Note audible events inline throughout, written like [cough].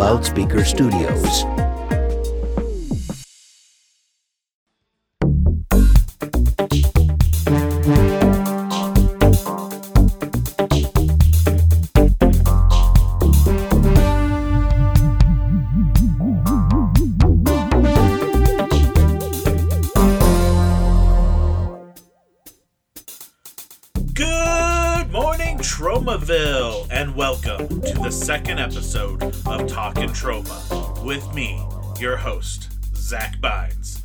Loudspeaker Studios. Good morning, Tromaville, and welcome to the second episode with me, your host, Zach Bynes,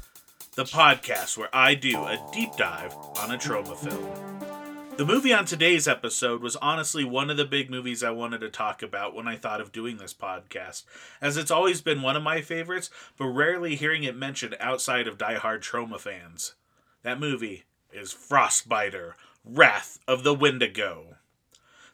the podcast where I do a deep dive on a Troma film. The movie on today's episode was honestly one of the big movies I wanted to talk about when I thought of doing this podcast, as it's always been one of my favorites, but rarely hearing it mentioned outside of die-hard Troma fans. That movie is Frostbiter, Wrath of the Wendigo.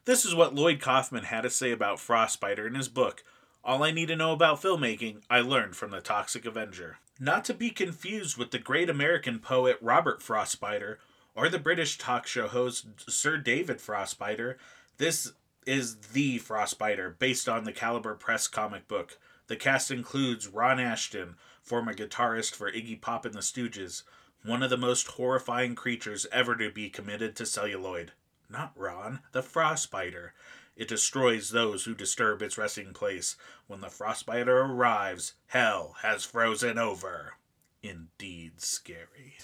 This is what Lloyd Kaufman had to say about Frostbiter in his book. All I need to know about filmmaking, I learned from the Toxic Avenger. Not to be confused with the great American poet Robert Frostbiter or the British talk show host Sir David Frostbiter, this is the Frostbiter based on the Caliber Press comic book. The cast includes Ron Asheton, former guitarist for Iggy Pop and the Stooges, one of the most horrifying creatures ever to be committed to celluloid. Not Ron, the Frostbiter. It destroys those who disturb its resting place. When the Frostbiter arrives, hell has frozen over. Indeed scary.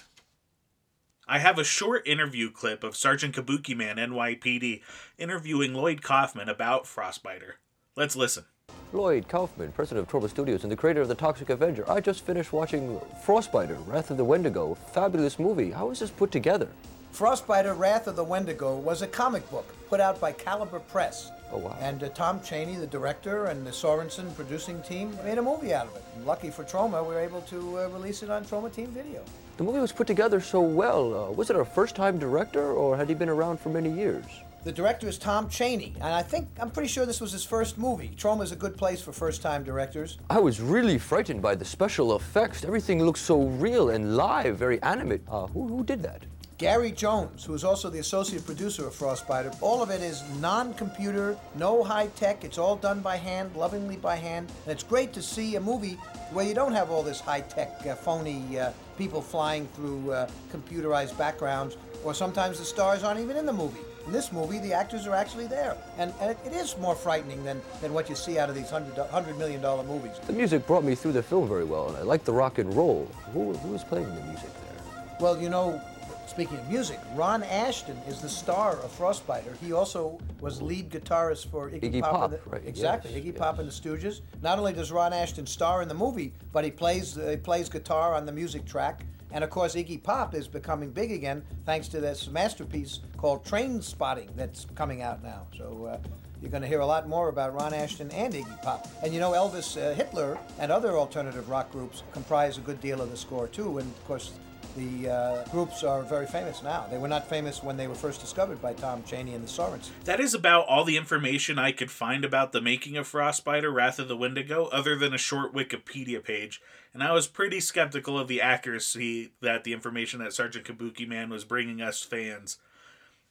I have a short interview clip of Sergeant Kabuki Man NYPD interviewing Lloyd Kaufman about Frostbiter. Let's listen. Lloyd Kaufman, president of Troma Studios and the creator of The Toxic Avenger. I just finished watching Frostbiter, Wrath of the Wendigo. Fabulous movie. How was this put together? Frostbiter Wrath of the Wendigo was a comic book put out by Caliber Press. Oh, wow. And uh, Tom Chaney, the director, and the Sorensen producing team made a movie out of it. Lucky for Troma, we were able to uh, release it on Troma Team Video. The movie was put together so well. Uh, was it a first time director or had he been around for many years? The director is Tom Chaney, and I think, I'm pretty sure this was his first movie. Troma is a good place for first time directors. I was really frightened by the special effects. Everything looked so real and live, very animate. Uh, who, who did that? Gary Jones, who is also the associate producer of Frostbiter, all of it is non computer, no high tech. It's all done by hand, lovingly by hand. And it's great to see a movie where you don't have all this high tech, uh, phony uh, people flying through uh, computerized backgrounds, or sometimes the stars aren't even in the movie. In this movie, the actors are actually there. And, and it, it is more frightening than, than what you see out of these $100, $100 million movies. The music brought me through the film very well, and I liked the rock and roll. Who, who was playing the music there? Well, you know, speaking of music, Ron Asheton is the star of Frostbiter. He also was lead guitarist for Iggy, Iggy Pop. Pop, and the, right, Exactly, yes, Iggy yes. Pop and the Stooges. Not only does Ron Asheton star in the movie, but he plays uh, he plays guitar on the music track. And of course, Iggy Pop is becoming big again thanks to this masterpiece called Trainspotting that's coming out now. So. Uh, you're going to hear a lot more about Ron Asheton and Iggy Pop. And you know, Elvis uh, Hitler and other alternative rock groups comprise a good deal of the score, too. And of course, the uh, groups are very famous now. They were not famous when they were first discovered by Tom Chaney and the Sorens. That is about all the information I could find about the making of Frostbiter Wrath of the Wendigo, other than a short Wikipedia page, and I was pretty skeptical of the accuracy that the information that Sergeant Kabuki Man was bringing us fans.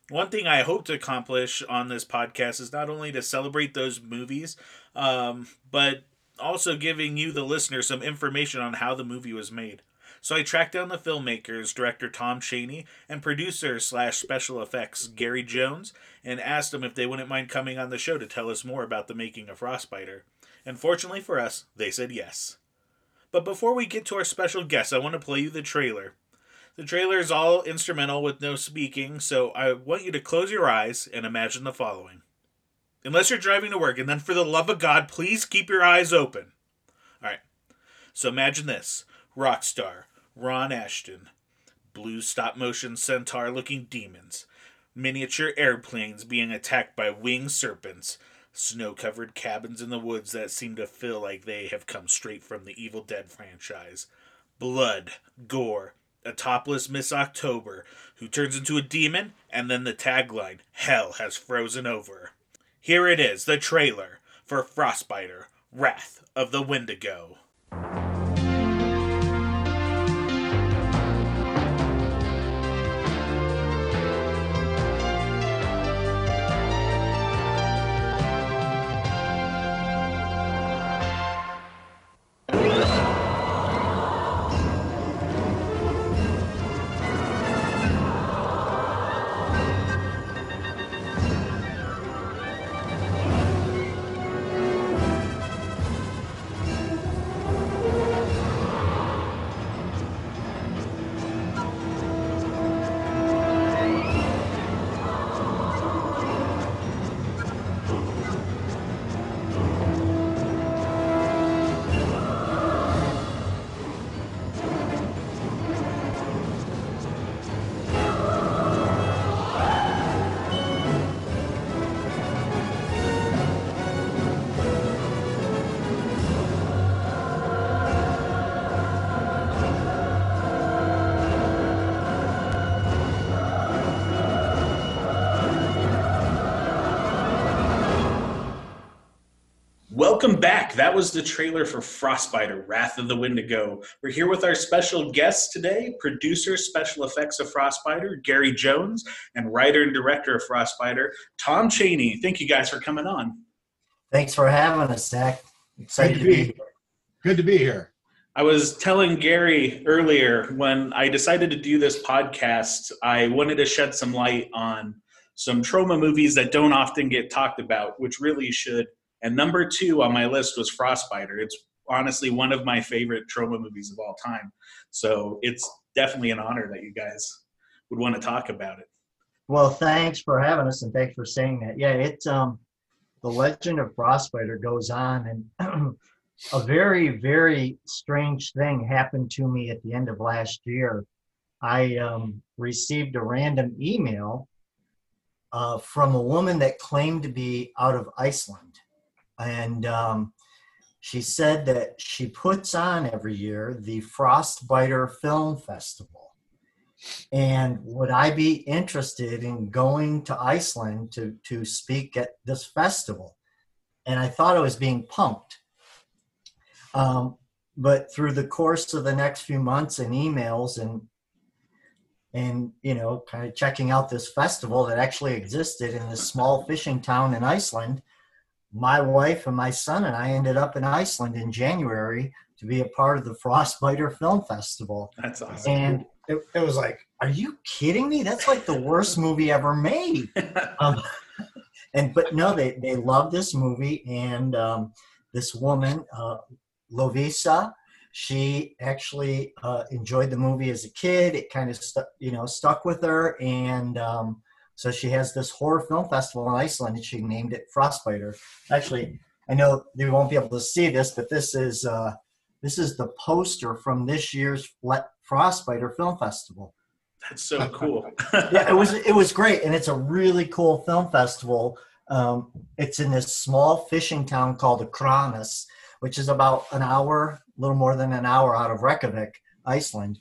One thing I hope to accomplish on this podcast is not only to celebrate those movies, um, but also giving you, the listener, some information on how the movie was made. So I tracked down the filmmakers, director Tom Chaney, and producer slash special effects Gary Jones, and asked them if they wouldn't mind coming on the show to tell us more about the making of Frostbiter. And fortunately for us, they said yes. But before we get to our special guest, I want to play you the trailer. The trailer is all instrumental with no speaking, so I want you to close your eyes and imagine the following. Unless you're driving to work, and then for the love of God, please keep your eyes open. Alright, so imagine this rock star, Ron Asheton, blue stop motion centaur looking demons, miniature airplanes being attacked by winged serpents, snow covered cabins in the woods that seem to feel like they have come straight from the Evil Dead franchise, blood, gore, a topless Miss October who turns into a demon, and then the tagline, Hell has frozen over. Here it is, the trailer for Frostbiter Wrath of the Wendigo. Welcome back. That was the trailer for Frostbiter, Wrath of the Wendigo. We're here with our special guest today, producer, special effects of Frostbiter, Gary Jones, and writer and director of Frostbiter, Tom Chaney. Thank you guys for coming on. Thanks for having us, Zach. Excited Good to to be be here. Good to be here. I was telling Gary earlier when I decided to do this podcast, I wanted to shed some light on some Troma movies that don't often get talked about, which really should. And number two on my list was Frostbiter. It's honestly one of my favorite Troma movies of all time. So it's definitely an honor that you guys would want to talk about it. Well, thanks for having us and thanks for saying that. Yeah, it's um the legend of Frostbiter goes on and [clears throat] a very, very strange thing happened to me at the end of last year. I um, received a random email uh, from a woman that claimed to be out of Iceland. And um, she said that she puts on every year the Frostbiter Film Festival. And would I be interested in going to Iceland to, to speak at this festival? And I thought I was being punked. Um, but through the course of the next few months and emails and and you know kind of checking out this festival that actually existed in this small fishing town in Iceland, my wife and my son and I ended up in Iceland in January to be a part of the Frostbiter Film Festival. That's awesome. And it, it was like, are you kidding me? That's like the worst movie ever made. [laughs] Um, and but no, they they love this movie, and um, this woman, uh, Lovisa, she actually uh, enjoyed the movie as a kid. It kind of stuck, you know, stuck with her, and um, so she has this horror film festival in Iceland, and she named it Frostbiter. Actually, I know they won't be able to see this, but this is uh, this is the poster from this year's Frostbiter Film Festival That's so [laughs] cool. yeah, it was it was great, and it's a really cool film festival. Um, it's in this small fishing town called Akranes, which is about an hour, a little more than an hour out of Reykjavik, Iceland,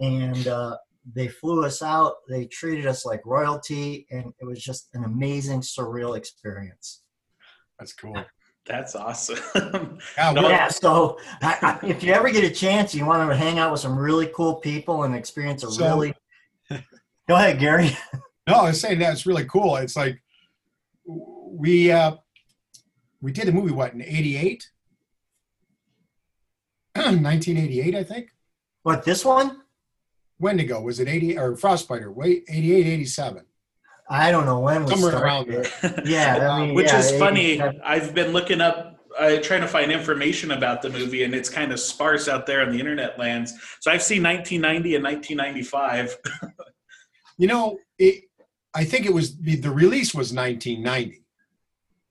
and uh, they flew us out. They treated us like royalty, and it was just an amazing, surreal experience. That's cool. That's awesome. [laughs] Yeah, No, Yeah, so I, I, if you ever get a chance, you want to hang out with some really cool people and experience a So- really. [laughs] Go ahead, Gary. no, I was saying that's really cool. It's like we uh, we did a movie what in '88, 1988, [clears throat] I think. What this one? Wendigo was it 80 or Frostbiter? Wait, 88, 87. I don't know when we Somewhere around there. [laughs] Yeah, I mean, Which yeah, is funny. I've been looking up, uh, trying to find information about the movie, and it's kind of sparse out there on the internet lands. So I've seen 1990 and 1995. [laughs] You know, it. I think it was the, the release was 1990.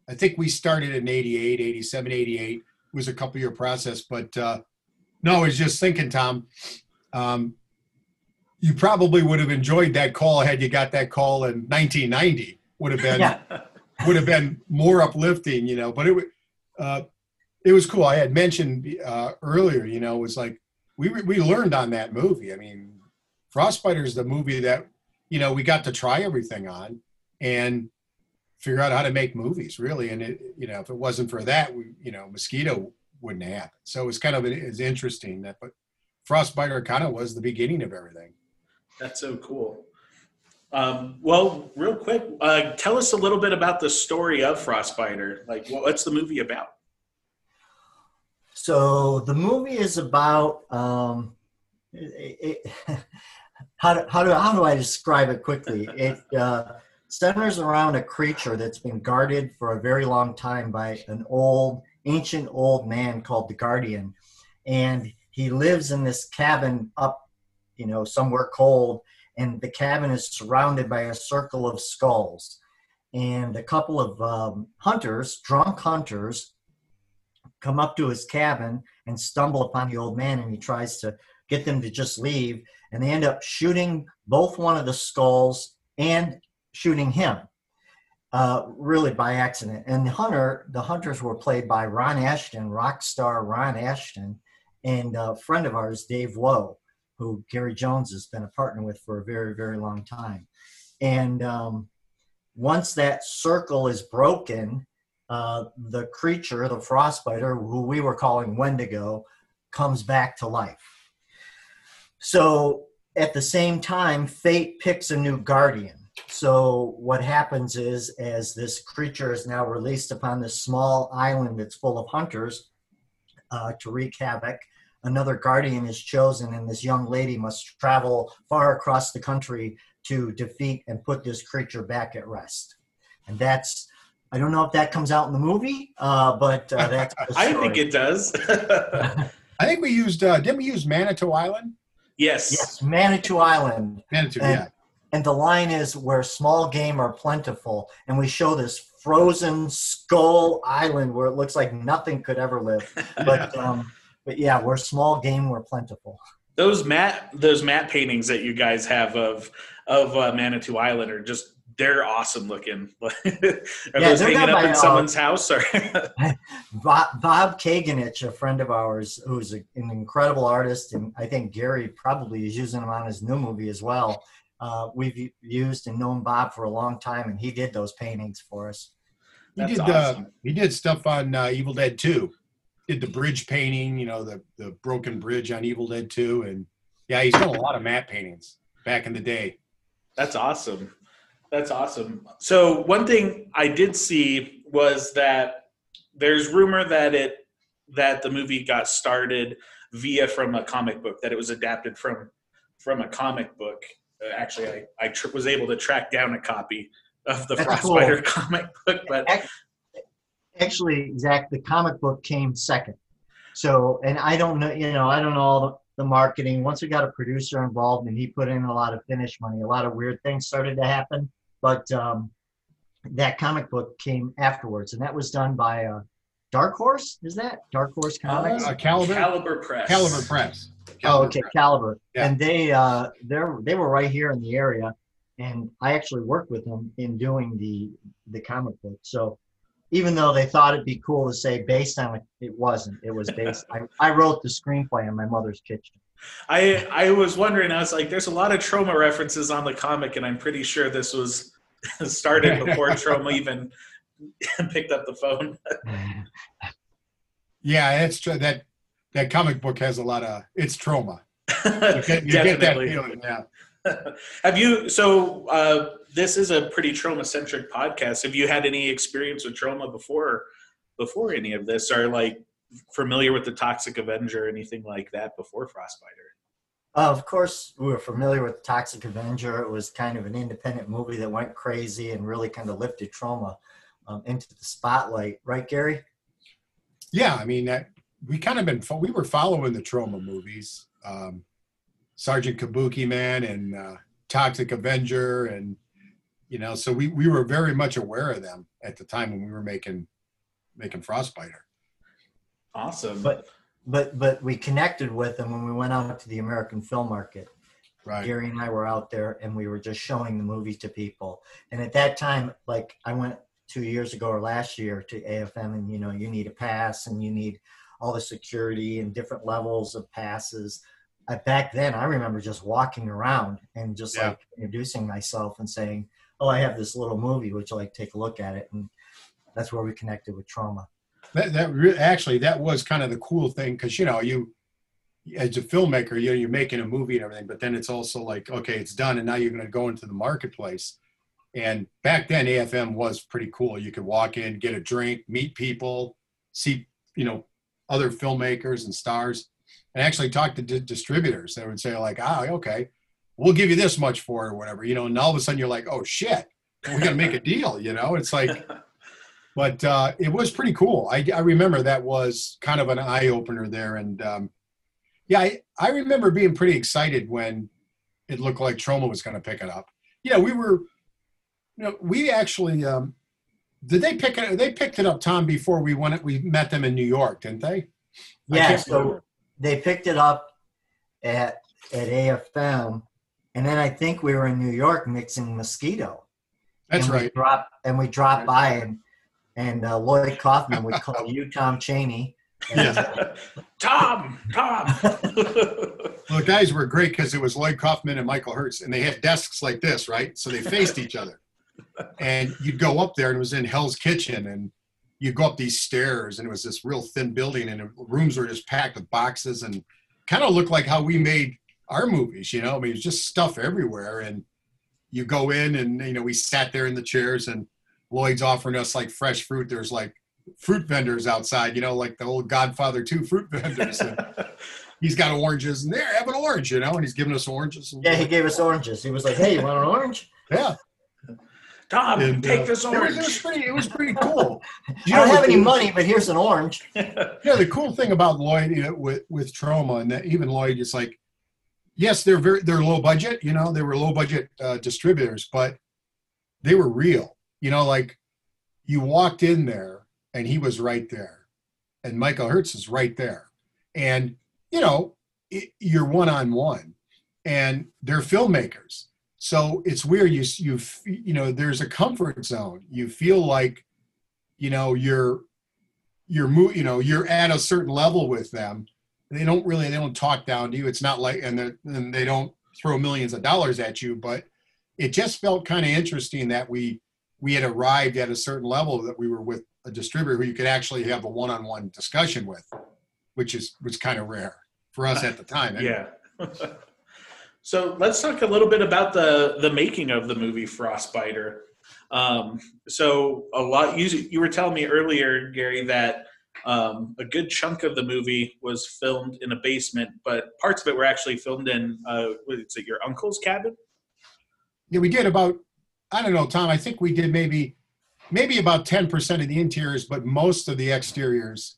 I think we started in 88, 87, 88 It was a couple year process. But uh, no, I was just thinking, Tom, um, you probably would have enjoyed that call had you got that call in 1990. Would have been Yeah. [laughs] would have been more uplifting, you know. But it uh, it was cool. I had mentioned uh, earlier, you know, it was like we we learned on that movie. I mean, Frostbiter is the movie that you know we got to try everything on and figure out how to make movies, really. And it, you know, if it wasn't for that, we, you know, Mosquito wouldn't happen. So it's kind of it's interesting that, but Frostbiter kind of was the beginning of everything. That's so cool. Um, well, real quick, uh, tell us a little bit about the story of Frostbiter. Like, what's the movie about? So the movie is about um, it, it, [laughs] how do, how do how do I describe it quickly? It [laughs] uh, centers around a creature that's been guarded for a very long time by an old, ancient old man called the Guardian, and he lives in this cabin up, you know, somewhere cold, and the cabin is surrounded by a circle of skulls, and a couple of um, hunters, drunk hunters, come up to his cabin and stumble upon the old man and he tries to get them to just leave and they end up shooting both one of the skulls and shooting him uh, really by accident. And the hunter the hunters were played by ron asheton rock star ron asheton and a friend of ours dave lowe who gary jones has been a partner with for a very very long time and um, once that circle is broken uh, the creature, the frostbiter, who we were calling Wendigo, comes back to life. So at the same time, fate picks a new guardian. So what happens is, as this creature is now released upon this small island that's full of hunters uh, to wreak havoc, another guardian is chosen, and this young lady must travel far across the country to defeat and put this creature back at rest. And that's I don't know if that comes out in the movie, uh, but uh, [laughs] that's. the I think it does. [laughs] I think we used uh, didn't we use Manitou Island? yes. Yes, Manitou Island. Manitou, And- yeah. And the line is where small game are plentiful. And we show this frozen skull island where it looks like nothing could ever live. [laughs] But um, but yeah, we're small game we're plentiful. those mat those matte paintings that you guys have of of uh, Manitou Island are just they're awesome looking. [laughs] are Yeah, those they're hanging up by, in uh, someone's house or [laughs] [laughs] Bob, Bob Kaganich, a friend of ours, who's a, an incredible artist, and I think Gary probably is using him on his new movie as well. Uh, we've used and known Bob for a long time, and he did those paintings for us. He That's did awesome. uh, he did stuff on uh, Evil Dead 2. Did the bridge painting, you know, the the broken bridge on Evil Dead 2 and yeah, he's done a lot of matte paintings back in the day. That's awesome. That's awesome. So one thing I did see was that there's rumor that it that the movie got started via from a comic book that it was adapted from from a comic book. Uh, actually, I I tr- was able to track down a copy of the That's Frostbiter [laughs] comic book, but Ac- Actually, Zach, the comic book came second. So, and I don't know, you know, I don't know all the, the marketing. Once we got a producer involved and he put in a lot of finish money, a lot of weird things started to happen. But um, that comic book came afterwards, and that was done by uh, Dark Horse. Is that Dark Horse Comics? Uh, Caliber Caliber Press. Caliber Press. Oh, okay, Press. Caliber. Yeah. And they uh they're they were right here in the area and I actually worked with them in doing the the comic book. So even though they thought it'd be cool to say based on it, it wasn't. It was based [laughs] I, I wrote the screenplay in my mother's kitchen. I I was wondering. I was like, there's a lot of Troma references on the comic, and I'm pretty sure this was [laughs] started before Troma [laughs] even picked up the phone. Yeah, it's true that that comic book has a lot of it's Troma. You get, you get that Definitely. feeling, yeah. Have you? So uh, this is a pretty Troma centric podcast. Have you had any experience with Troma before? Before any of this, Are like familiar with the Toxic Avenger or anything like that before Frostbiter? of course, we were familiar with Toxic Avenger. It was kind of an independent movie that went crazy and really kind of lifted Troma um, into the spotlight, right, Gary? Yeah, I mean that we kind of been fo- we were following the Troma movies, um, Sergeant Kabuki Man and uh, Toxic Avenger, and you know, so we we were very much aware of them at the time when we were making making Frostbiter. Awesome. But but but we connected with them when we went out to the American film market. Right. Gary and I were out there and we were just showing the movie to people. And at that time, like I went two years ago or last year to AFM, and you know, you need a pass and you need all the security and different levels of passes. Uh, back then, I remember just walking around and just Yeah. like introducing myself and saying, "Oh, I have this little movie. Would you like take a look at it?" And that's where we connected with Troma. That, that re- actually that was kind of the cool thing because you know you as a filmmaker you know, you're making a movie and everything but then it's also like okay it's done and now you're going to go into the marketplace and back then afm was pretty cool you could walk in get a drink meet people see you know other filmmakers and stars and actually talk to di- distributors they would say like ah okay we'll give you this much for it or whatever you know and all of a sudden you're like oh shit we got to make a [laughs] deal you know it's like but uh, it was pretty cool. I, I remember that was kind of an eye opener there, and um, yeah, I, I remember being pretty excited when it looked like Troma was going to pick it up. Yeah, we were, you know, we actually um, did they pick it? They picked it up, Tom, before we went. We met them in New York, didn't they? Yeah, so remember. they picked it up at at AFM, and then I think we were in New York mixing Mosquito. That's and We right. dropped, and we dropped by, and and uh, Lloyd Kaufman would call you Tom Chaney. And, [laughs] Tom, Tom. [laughs] Well, the guys were great because it was Lloyd Kaufman and Michael Herz, and they had desks like this, right? So they faced each other. And you'd go up there, and it was in Hell's Kitchen, and you go up these stairs and it was this real thin building and the rooms were just packed with boxes and kind of looked like how we made our movies, you know, I mean, it's just stuff everywhere. And you go in and, you know, we sat there in the chairs and Lloyd's offering us like fresh fruit. There's like fruit vendors outside, you know, like the old Godfather 2 fruit vendors. And [laughs] he's got oranges and there, have an orange, you know, and he's giving us oranges. And Yeah, he gave us oranges. He was like, "Hey, you want an orange?" yeah. Tom, And, take uh, this it was- orange. It was pretty, it was pretty cool. [laughs] You don't have any the- money, but here's an orange. [laughs] Yeah, the cool thing about Lloyd you know, with with Troma and that even Lloyd is like, yes, they're very they're low budget. You know, they were low budget uh, distributors, but they were real. You know, like you walked in there and he was right there, and Michael Herz is right there, and you know it, you're one on one, and they're filmmakers. So it's weird. You you you know there's a comfort zone. You feel like you know you're you're mo- you know you're at a certain level with them they don't really they don't talk down to you it's not like and, and they don't throw millions of dollars at you but it just felt kind of interesting that we we had arrived at a certain level that we were with a distributor who you could actually have a one-on-one discussion with which is was kind of rare for us at the time anyway. Yeah. [laughs] so let's talk a little bit about the the making of the movie Frostbiter. Um, so a lot you you were telling me earlier, Gary, that um, a good chunk of the movie was filmed in a basement, but parts of it were actually filmed in uh, what is it your uncle's cabin? Yeah, we did about I don't know, Tom. I think we did maybe maybe about ten percent of the interiors, but most of the exteriors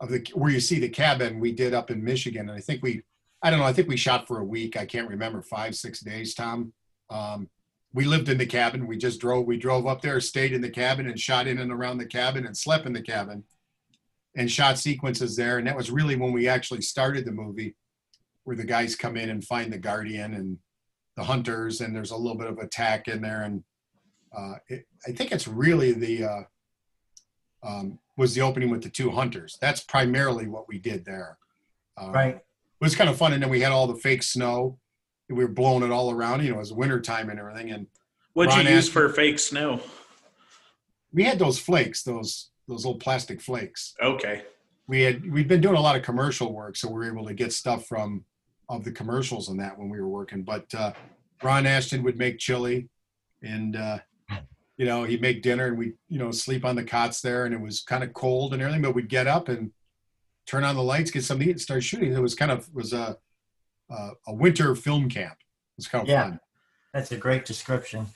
of the where you see the cabin we did up in Michigan. And I think we I don't know, I think we shot for a week. I can't remember, five, six days, Tom. Um, we lived in the cabin. We just drove we drove up there, stayed in the cabin and shot in and around the cabin and slept in the cabin and shot sequences there. And that was really when we actually started the movie, where the guys come in and find the guardian and the hunters and there's a little bit of attack in there. And uh, it, i think it's really the uh, um, was the opening with the two hunters. That's primarily what we did there. Um, Right. it was kind of fun. And then we had all the fake snow. We were blowing it all around. You know it was winter time and everything. And What'd you use asked- for fake snow? we had those flakes those those little plastic flakes Okay. we had we'd been doing a lot of commercial work, so we were able to get stuff from of the commercials and that when we were working. But uh, Ron Asheton would make chili, and uh, you know he'd make dinner, and we you know sleep on the cots there, and it was kind of cold and everything, but we'd get up and turn on the lights, get something to eat, and start shooting. It was kind of was a a, a winter film camp. It was kind of Yeah. fun. That's a great description.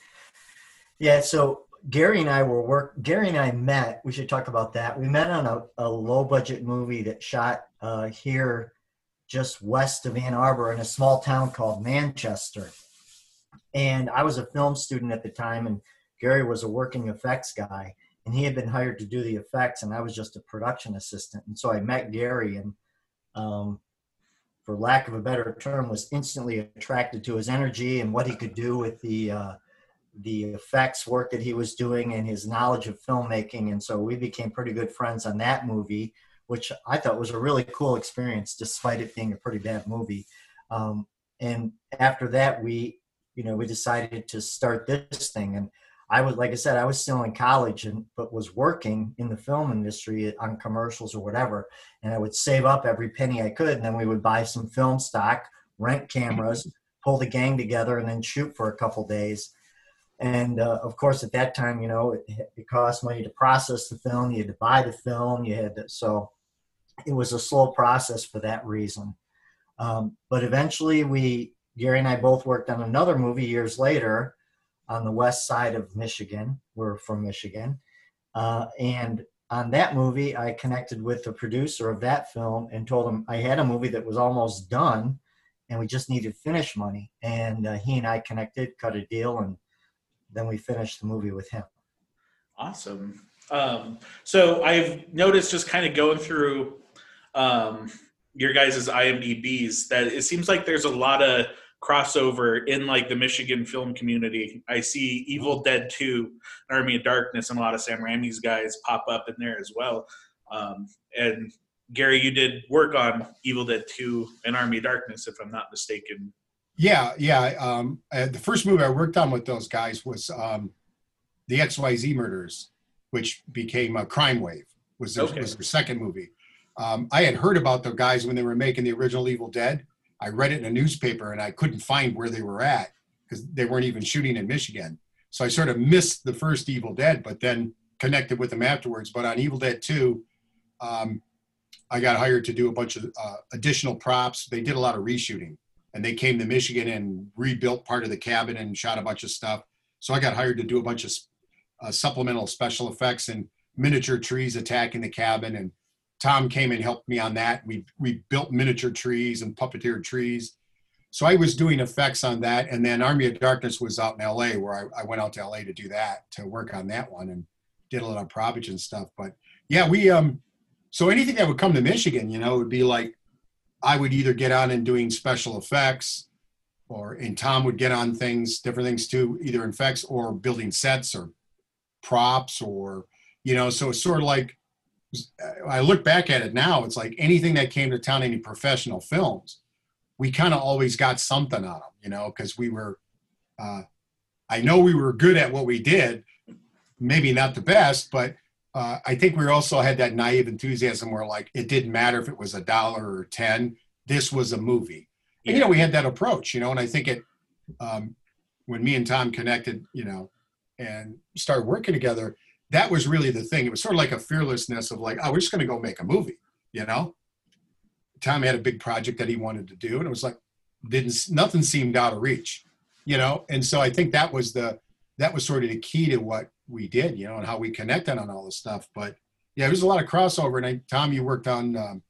Yeah, so Gary and I were work. Gary and I met. We should talk about that. We met on a, a low budget movie that shot uh, here, just west of Ann Arbor, in a small town called Manchester. And I was a film student at the time, and Gary was a working effects guy, and he had been hired to do the effects, and I was just a production assistant. And so I met Gary, and um, for lack of a better term, was instantly attracted to his energy and what he could do with the uh, the effects work that he was doing and his knowledge of filmmaking. And so we became pretty good friends on that movie, which I thought was a really cool experience, despite it being a pretty bad movie. Um, and after that, we, you know, we decided to start this thing. And I was, like I said, I was still in college and but was working in the film industry on commercials or whatever. And I would save up every penny I could, and then we would buy some film stock, rent cameras, [laughs] pull the gang together, and then shoot for a couple days and uh, of course at that time you know it, it cost money to process the film you had to buy the film you had to so it was a slow process for that reason. Um, but eventually we gary and i both worked on another movie years later on the west side of michigan. We're from michigan. Uh, and on that movie i connected with the producer of that film and told him i had a movie that was almost done and we just needed finish money. And uh, he and i connected cut a deal and then we finished the movie with him. Awesome. Um, so I've noticed just kind of going through um, your guys' IMDb's that it seems like there's a lot of crossover in like the Michigan film community. I see Evil Dead 2, Army of Darkness, and a lot of Sam Raimi's guys pop up in there as well. Um, and Gary, you did work on Evil Dead 2 and Army of Darkness, if I'm not mistaken. Yeah, yeah. Um, uh, the first movie I worked on with those guys was um, the XYZ Murders, which became a Crime Wave. Was their, Okay. was their second movie. Um, I had heard about the guys when they were making the original Evil Dead. I read it in a newspaper and I couldn't find where they were at because they weren't even shooting in Michigan. So I sort of missed the first Evil Dead, but then connected with them afterwards. But on Evil Dead 2, um, I got hired to do a bunch of uh, additional props. They did a lot of reshooting and they came to Michigan and rebuilt part of the cabin and shot a bunch of stuff. So I got hired to do a bunch of uh, supplemental special effects and miniature trees attacking the cabin. And Tom came and helped me on that. We we built miniature trees and puppeteered trees. So I was doing effects on that, and then Army of Darkness was out in L.A. where I, I went out to L.A. to do that to work on that one and did a lot of proppage and stuff. But yeah, we um so anything that would come to Michigan, you know, would be like I would either get on and doing special effects, or and Tom would get on things, different things too, either effects or building sets or props or you know. So it's sort of like I look back at it now, it's like anything that came to town, any professional films, we kind of always got something on them, you know, because we were. Uh, I know we were good at what we did, maybe not the best, but uh, I think we also had that naive enthusiasm where like it didn't matter if it was a dollar or ten. This was a movie, and you know we had that approach, you know, and I think it um, when me and Tom connected, you know, and started working together, that was really the thing. It was sort of like a fearlessness of like, oh, we're just going to go make a movie, you know. Tom had a big project that he wanted to do, and it was like didn't nothing seemed out of reach, you know. And so I think that was the that was sort of the key to what we did, you know, and how we connected on all this stuff. But yeah, there's a lot of crossover. And I, Tom, you worked on. Um,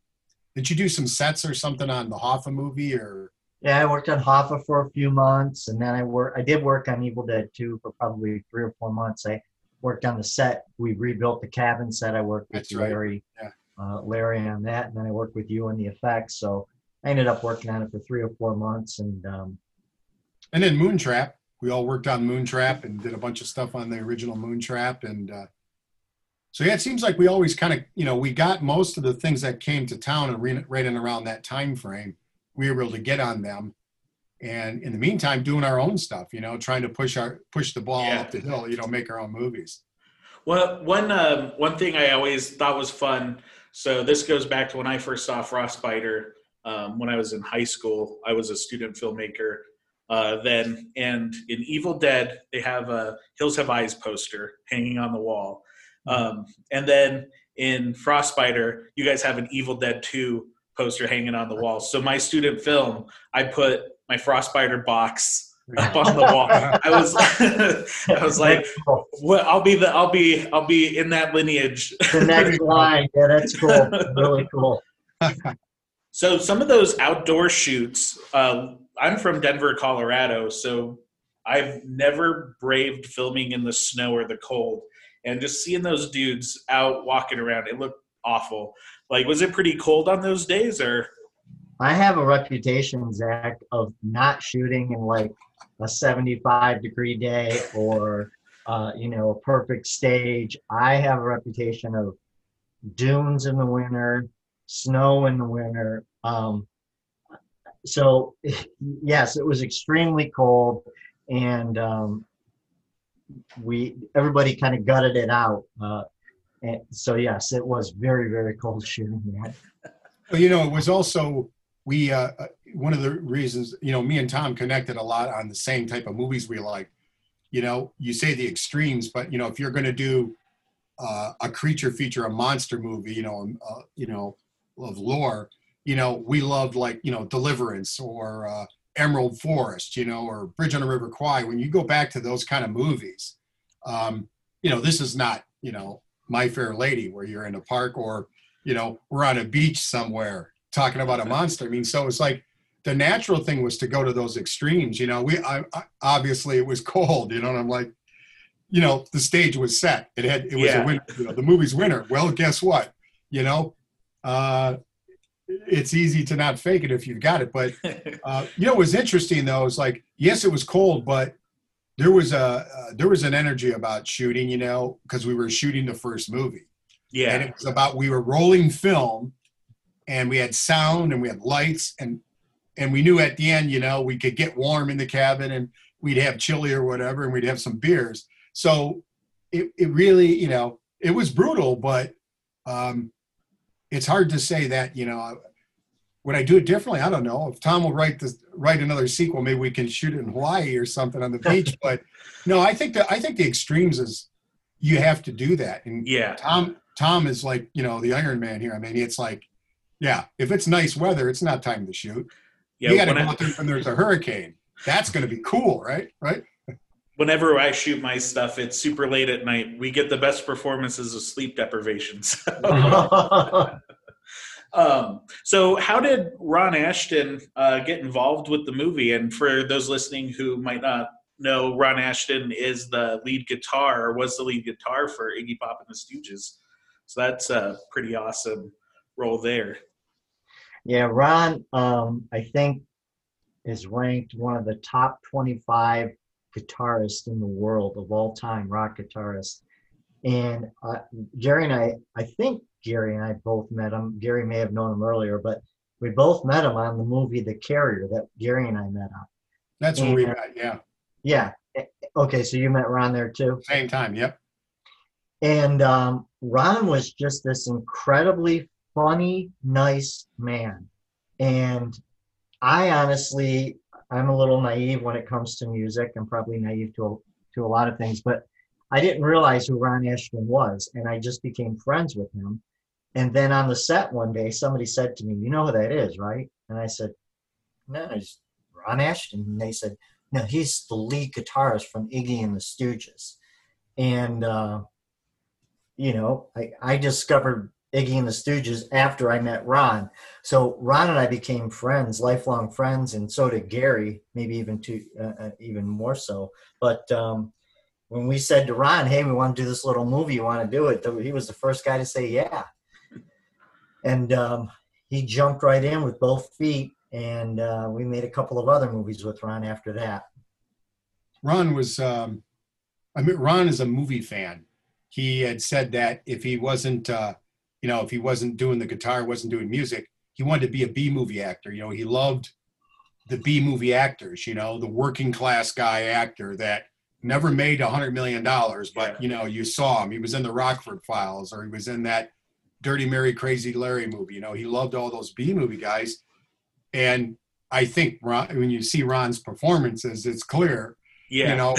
did you do some sets or something on the Hoffa movie or? Yeah, I worked on Hoffa for a few months, and then I work. I did work on Evil Dead 2 for probably three or four months. I worked on the set. We rebuilt the cabin set. I worked with That's right. Larry, Yeah. uh, Larry on that, and then I worked with you on the effects. So I ended up working on it for three or four months, and um, And then Moontrap. We all worked on Moontrap and did a bunch of stuff on the original Moontrap. And uh, so, yeah, it seems like we always kind of, you know, we got most of the things that came to town and right in around that time frame. We were able to get on them. And in the meantime, doing our own stuff, you know, trying to push our push the ball Yeah. up the hill, you know, make our own movies. Well, one um, one thing I always thought was fun. So this goes back to when I first saw Frostbiter um, when I was in high school. I was a student filmmaker uh, then, and in Evil Dead they have a Hills Have Eyes poster hanging on the wall, um, and then in Frostbiter you guys have an Evil Dead Two poster hanging on the wall. So my student film, I put my Frostbiter box up on the wall. I was [laughs] I was like, well, I'll be the I'll be I'll be in that lineage. the next [laughs] line. Yeah, that's cool. Really cool. So some of those outdoor shoots. Uh, I'm from Denver, Colorado, so I've never braved filming in the snow or the cold, and just seeing those dudes out walking around, it looked awful. Like, was it pretty cold on those days, or I have a reputation, Zach, of not shooting in like a 75 degree day or, uh, you know, a perfect stage. I have a reputation of dunes in the winter, snow in the winter. Um, so, [laughs] yes, it was extremely cold, and um, we everybody kind of gutted it out. Uh, and so, yes, it was very, very cold [laughs] shooting that. Well, you know, it was also we uh, uh, one of the reasons you know me and Tom connected a lot on the same type of movies we like. You know, you say the extremes, but you know, if you're going to do uh, a creature feature, a monster movie, you know, uh, you know, of lore, you know, we loved like you know Deliverance or uh, Emerald Forest, you know, or Bridge on the River Kwai. When you go back to those kind of movies, um, you know, this is not you know My Fair Lady where you're in a park or you know we're on a beach somewhere talking about a monster. I mean, so it's like the natural thing was to go to those extremes. You know, we I, I, obviously it was cold. You know, and I'm like, you know, the stage was set. It had it was Yeah. a winter. You know, the movie's winter. Well, guess what? You know, uh, it's easy to not fake it if you've got it. But [laughs] uh, you know, it was interesting though is like, yes, it was cold, but there was a uh, there was an energy about shooting. You know, because we were shooting the first movie Yeah, and it was about we were rolling film and we had sound and we had lights and and we knew at the end you know we could get warm in the cabin and we'd have chili or whatever and we'd have some beers so it, it really you know it was brutal, but um, it's hard to say that you know. Would I do it differently? I don't know. If Tom will write this, write another sequel, maybe we can shoot it in Hawaii or something on the [laughs] beach. but no, I think that I think the extremes is you have to do that. And Yeah. Tom Tom is like you know the Iron Man here. I mean, it's like, yeah, if it's nice weather, it's not time to shoot. Yeah. you got to go I- out there when there's a hurricane. That's going to be cool, right? Right? Whenever I shoot my stuff, it's super late at night. We get the best performances of sleep deprivation. So, [laughs] um, so how did Ron Asheton uh, get involved with the movie? And for those listening who might not know, Ron Asheton is the lead guitar, or was the lead guitar for Iggy Pop and the Stooges. So that's a pretty awesome role there. Yeah, Ron, um, I think, is ranked one of the top 25 guitarists in the world of all time, rock guitarists. And uh, Gary and I, I think Gary and I both met him. Gary may have known him earlier, but we both met him on the movie The Carrier that Gary and I met on. That's where we met. Yeah, Yeah. Okay, so you met Ron there too? same time. Yep. And um, Ron was just this incredibly funny, nice man. And I honestly, I'm a little naive when it comes to music. I'm probably naive to a, to a lot of things, but I didn't realize who Ron Asheton was, and I just became friends with him. And then on the set one day, somebody said to me, "You know who that is, right?" And I said, "No, it's Ron Asheton." And they said, "No, he's the lead guitarist from Iggy and the Stooges." And uh, you know, I, I discovered Iggy and the Stooges after I met Ron. So Ron and I became friends, lifelong friends, and so did Gary, maybe even to uh, uh, even more so. But um, when we said to Ron, "Hey, we want to do this little movie. You want to do it?" He was the first guy to say yeah, and um, he jumped right in with both feet. And uh, we made a couple of other movies with Ron after that. Ron was, um, I mean, Ron is a movie fan. He had said that if he wasn't, uh, you know, if he wasn't doing the guitar, wasn't doing music, he wanted to be a B movie actor. You know, he loved the B movie actors, you know, the working class guy actor that never made a hundred million dollars, but you know, you saw him. He was in the Rockford Files, or he was in that Dirty Mary, Crazy Larry movie. You know, he loved all those B movie guys, and I think Ron, when you see Ron's performances, it's clear Yeah. you know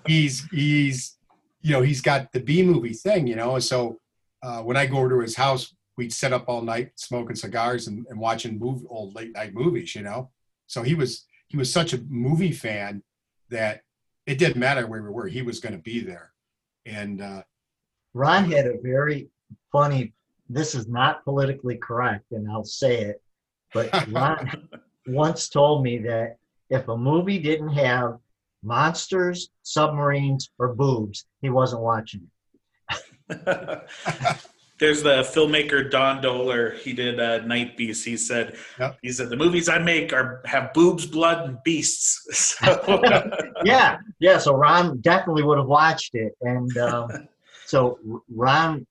[laughs] he's he's you know he's got the b movie thing you know so uh, when i go over to his house we'd sit up all night smoking cigars and, and watching movie, old late night movies you know so he was he was such a movie fan that it didn't matter where we were he was going to be there and uh, Ron had a very funny. This is not politically correct, and I'll say it, but [laughs] Ron once told me that if a movie didn't have monsters, submarines, or boobs, he wasn't watching it. [laughs] There's the filmmaker Don Dohler. He did uh, Nightbeast. He said, Yep. he said the movies I make are have boobs, blood, and beasts. [laughs] So, [laughs] yeah, yeah. So Ron definitely would have watched it, and um, so Ron,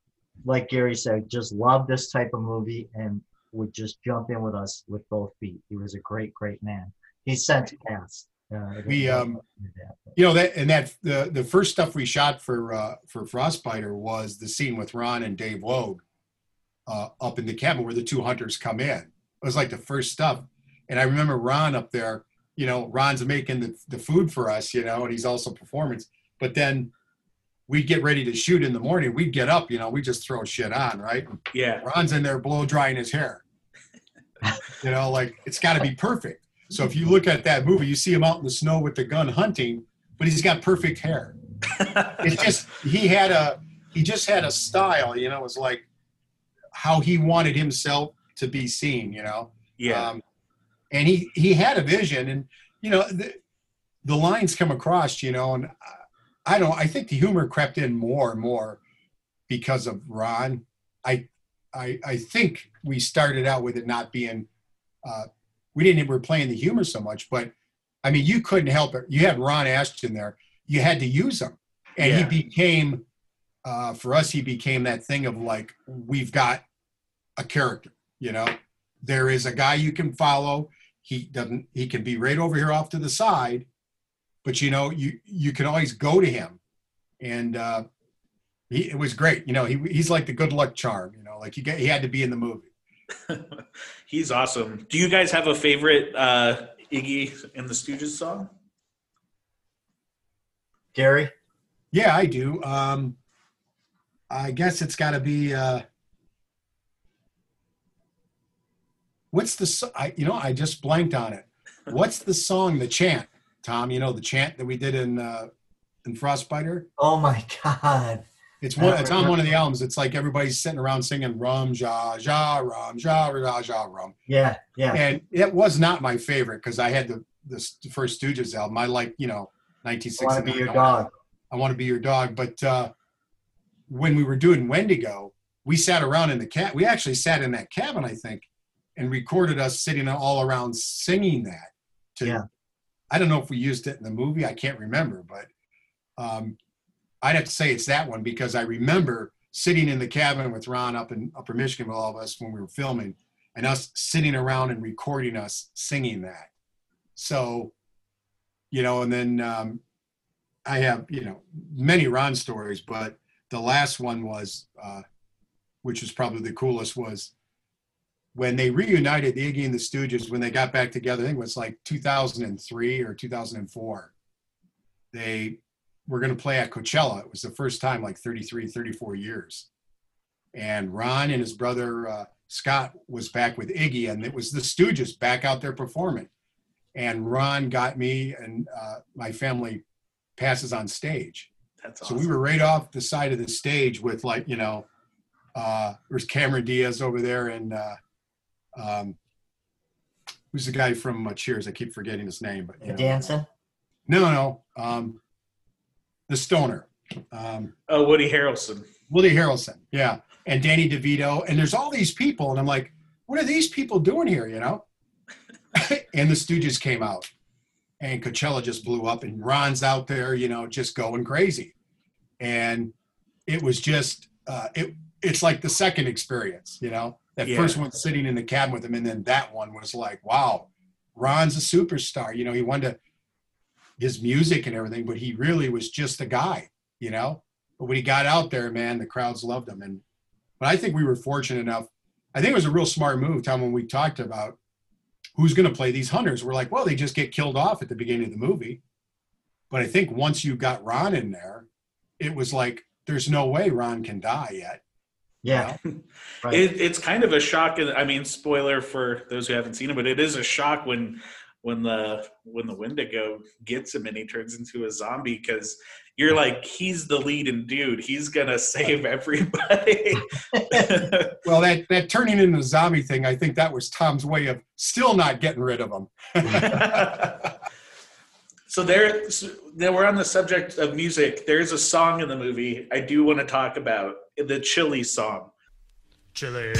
like Gary said, just loved this type of movie and would just jump in with us with both feet. He was a great, great man. He sent passed. Uh, We, um, you know that and that the the first stuff we shot for uh, for Frostbiter was the scene with Ron and Dave Logue uh, up in the cabin where the two hunters come in. It was like the first stuff, and I remember Ron up there. You know, Ron's making the the food for us. You know, and he's also performance. But then we'd get ready to shoot in the morning. We'd get up. You know, we just throw shit on, right? yeah, Ron's in there blow drying his hair. [laughs] you know, like it's got to be perfect. So if you look at that movie, you see him out in the snow with the gun hunting, but he's got perfect hair. [laughs] It's just he had a he just had a style. You know, it was like how he wanted himself to be seen. You know, yeah, um, and he he had a vision, and you know the, the lines come across. You know, and I, I don't. I think the humor crept in more and more because of Ron. I I I think we started out with it not being. Uh, we didn't we're playing the humor so much, but I mean, you couldn't help it. You had Ron Asheton there. You had to use him, and Yeah. he became. Uh, for us, he became that thing of like we've got a character. You know, there is a guy you can follow. He doesn't. He can be right over here off to the side, but you know, you you can always go to him, and uh, he it was great. You know, he he's like the good luck charm. You know, like he get, he had to be in the movie. [laughs] He's awesome. Do you guys have a favorite uh, Iggy and the Stooges song? Gary? Yeah, I do. Um, I guess it's got to be. Uh, what's the? so- I you know I just blanked on it. [laughs] What's the song? The chant, Tom. You know the chant that we did in uh, in Frostbiter. Oh my [laughs] God. It's one. It's on one of the albums. It's like everybody's sitting around singing "Rum Ja Ja Rum Ja Ja Ja Rum," Yeah, yeah. and it was not my favorite because I had the the first Stooges album. I like you know I want to be your dog. I want to be your dog. But uh, when we were doing Wendigo, we sat around in the cat. We actually sat in that cabin, I think, and recorded us sitting all around singing that. To, Yeah. I don't know if we used it in the movie. I can't remember, but um, I'd have to say it's that one because I remember sitting in the cabin with Ron up in Upper Michigan with all of us when we were filming, and us sitting around and recording us singing that. So, you know, and then um, I have, you know, many Ron stories, but the last one was, uh, which was probably the coolest, was when they reunited the Iggy and the Stooges when they got back together. I think it was like 2003 or 2004. They were going to play at Coachella. It was the first time like 33, 34 years. And Ron and his brother uh, Scott was back with Iggy, and it was the Stooges back out there performing. And Ron got me and uh, my family passes on stage. That's So we were right off the side of the stage with like, you know, uh, there's Cameron Diaz over there and uh, um, who's the guy from uh, Cheers? I keep forgetting his name, but you know. Dancing? No, no, um, the Stoner, um, oh, Woody Harrelson. Woody Harrelson, yeah, and Danny DeVito, and there's all these people, and I'm like, what are these people doing here? You know? [laughs] and the Stooges came out, and Coachella just blew up, and Ron's out there, you know, just going crazy, and it was just, uh, it, it's like the second experience, you know. That Yeah. first one sitting in the cabin with him, and then that one was like, wow, Ron's a superstar. You know, he wanted to his music and everything, but he really was just a guy, you know. But when he got out there, man, the crowds loved him. And but I think we were fortunate enough. I think it was a real smart move, Tom, when we talked about who's going to play these hunters. We're like, well, they just get killed off at the beginning of the movie. But I think once you got Ron in there, it was like, there's no way Ron can die yet. Yeah. [laughs] Right. It, it's kind of a shock. and- I mean, spoiler for those who haven't seen it, but it is a shock when when the when the Wendigo gets him and he turns into a zombie because you're like, he's the leading dude. He's gonna save everybody. [laughs] Well, that that turning into a zombie thing, I think that was Tom's way of still not getting rid of him. [laughs] so there, so then we're on the subject of music. There's a song in the movie I do want to talk about, the Chili song. Chili.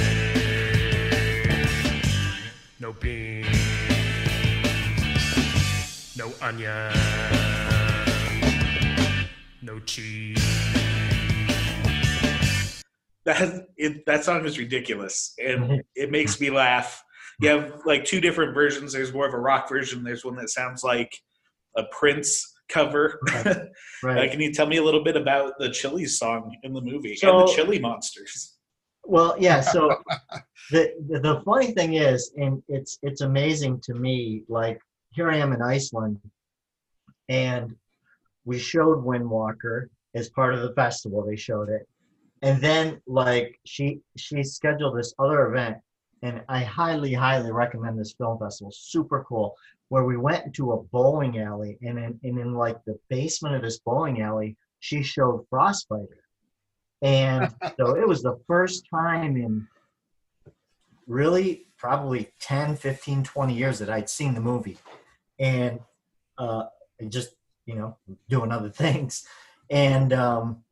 No beans. No onion. No cheese. that it, that song is ridiculous and it makes me laugh you have like two different versions there's more of a rock version there's one that sounds like a prince cover [laughs] uh, Right. can you tell me a little bit about the chili song in the movie and the chili monsters Well, yeah. So [laughs] the, the the funny thing is, and it's it's amazing to me. Like here I am in Iceland, and we showed Windwalker as part of the festival. They showed it, and then like she she scheduled this other event, and I highly highly recommend this film festival. Super cool. Where we went to a bowling alley, and in and in like the basement of this bowling alley, she showed Frostbiter. And [laughs] so it was the first time in really probably 10, 15, 20 years that I'd seen the movie. And uh, just, you know, doing other things. And um,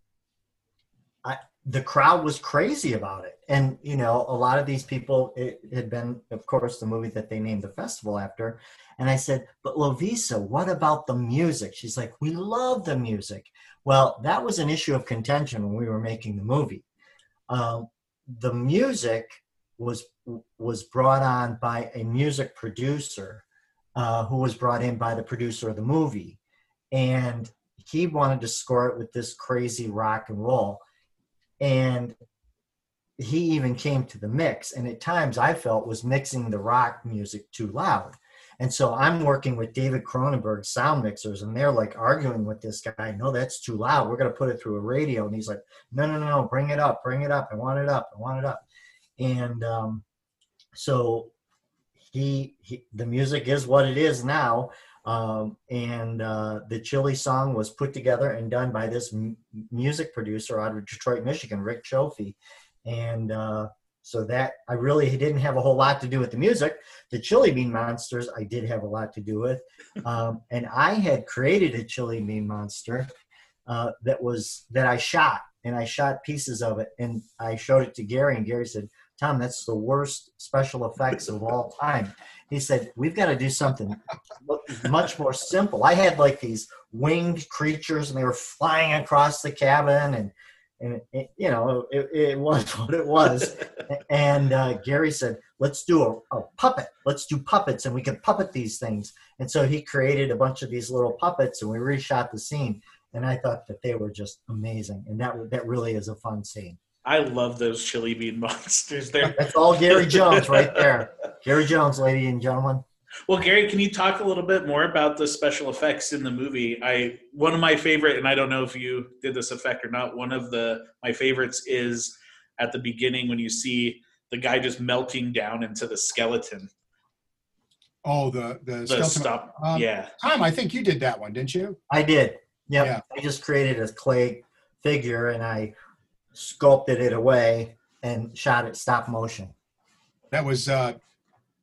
I, the crowd was crazy about it. And, you know, a lot of these people, it had been, of course, the movie that they named the festival after. And I said, but Lovisa, what about the music? She's like, we love the music. Well, that was an issue of contention when we were making the movie. Um, the music was was brought on by a music producer uh, who was brought in by the producer of the movie, and he wanted to score it with this crazy rock and roll. and he even came to the mix. And at times i felt was mixing the rock music too loud. And so i'm working with david cronenberg sound mixers and they're like arguing with this guy no that's too loud. We're going to put it through a radio. And he's like no no no. Bring it up. Bring it up. I want it up. I want it up. And um, so he, he the music is what it is now um, and uh, the chili song was put together and done by this m- music producer out of detroit michigan rick Chofee and uh, so that I really didn't have a whole lot to do with the music. The Chili Bean Monsters I did have a lot to do with, [laughs] um, and I had created a Chili Bean Monster uh, that was that I shot, and I shot pieces of it, and I showed it to Gary, and Gary said, "Tom, that's the worst special effects of all time." He said, "We've got to do something much more simple." I had like these winged creatures, and they were flying across the cabin, and and it, you know it, it, was [laughs] what it was. And uh, gary said let's do a, a, puppet. Let's do puppets and we can puppet these things. And so he created a bunch of these little puppets and we reshot the scene. And i thought that they were just amazing and that that really is a fun scene I love those chili bean [laughs] monsters. There, that's all Gary Jones right [laughs] there. Gary Jones, ladies and gentlemen. Well, Gary, can you talk a little bit more about the special effects in the movie? I one of my favorite, and I don't know if you did this effect or not. One of the my favorites is at the beginning when you see the guy just melting down into the skeleton. Oh, the the, The skeleton. stop, Um, yeah. Tom, I think you did that one, didn't you? I did. Yep. Yeah. I just created a clay figure and I sculpted it away and shot it stop motion. That was uh,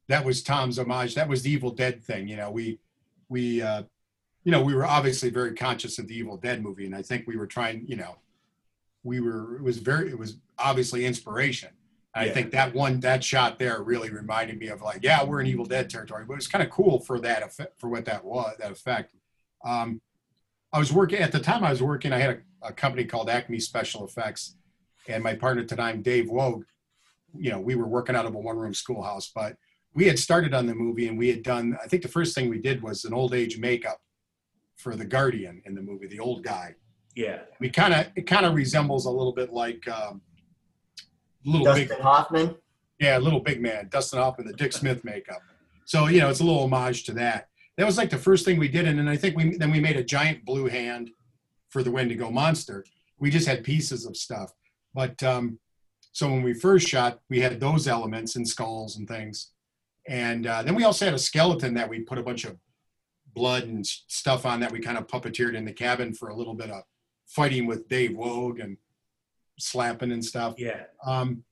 that was Tom's homage. That was the Evil Dead thing. You know, we we uh, you know we were obviously very conscious of the Evil Dead movie, and I think we were trying. You know, we were it was very it was obviously inspiration. I think that one that shot there really reminded me of like, yeah, we're in Evil Dead territory, but it was kind of cool for that effect for what that was that effect. Um, I was working at the time. I was working. I had a, a company called Acme Special Effects, and my partner at the time, Dave Wogue. You know, we were working out of a one-room schoolhouse, but we had started on the movie, and we had done. I think the first thing we did was an old age makeup for the Guardian in the movie, the old guy. Yeah. We kind of it kind of resembles a little bit like um, little Dustin big Hoffman. yeah, little big man, Dustin Hoffman, the Dick Smith makeup. So you know, it's a little homage to that. That was like the first thing we did, and then I think we then we made a giant blue hand for the Wendigo monster. We just had pieces of stuff, but um, so when we first shot, we had those elements and skulls and things, and uh, then we also had a skeleton that we put a bunch of blood and stuff on that we kind of puppeteered in the cabin for a little bit of fighting with Dave Wogue and slapping and stuff. Yeah. Um,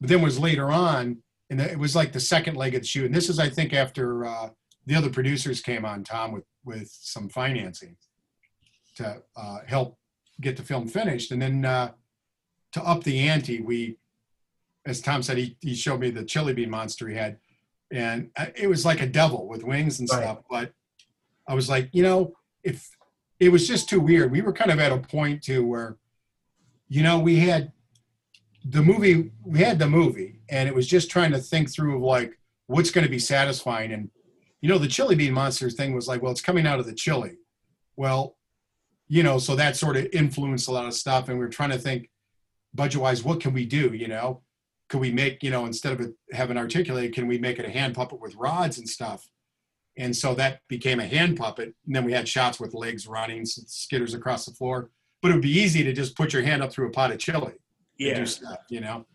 but then was later on, and it was like the second leg of the shoot. And this is, I think, after uh, the other producers came on, Tom, with with some financing to uh, help get the film finished. And then uh, to up the ante, we, as Tom said, he, he showed me the chili bean monster he had, and uh, it was like a devil with wings and Right. stuff. But I was like, you know, if it was just too weird, we were kind of at a point too where, you know, we had the movie we had the movie and it was just trying to think through of like what's going to be satisfying and you know the chili bean monster thing was like well it's coming out of the chili well you know so that sort of influenced a lot of stuff and we are trying to think budget wise what can we do you know could we make you know instead of it having articulated can we make it a hand puppet with rods and stuff and so that became a hand puppet and then we had shots with legs running skitters across the floor but it would be easy to just put your hand up through a pot of chili and Yeah. do stuff, you know,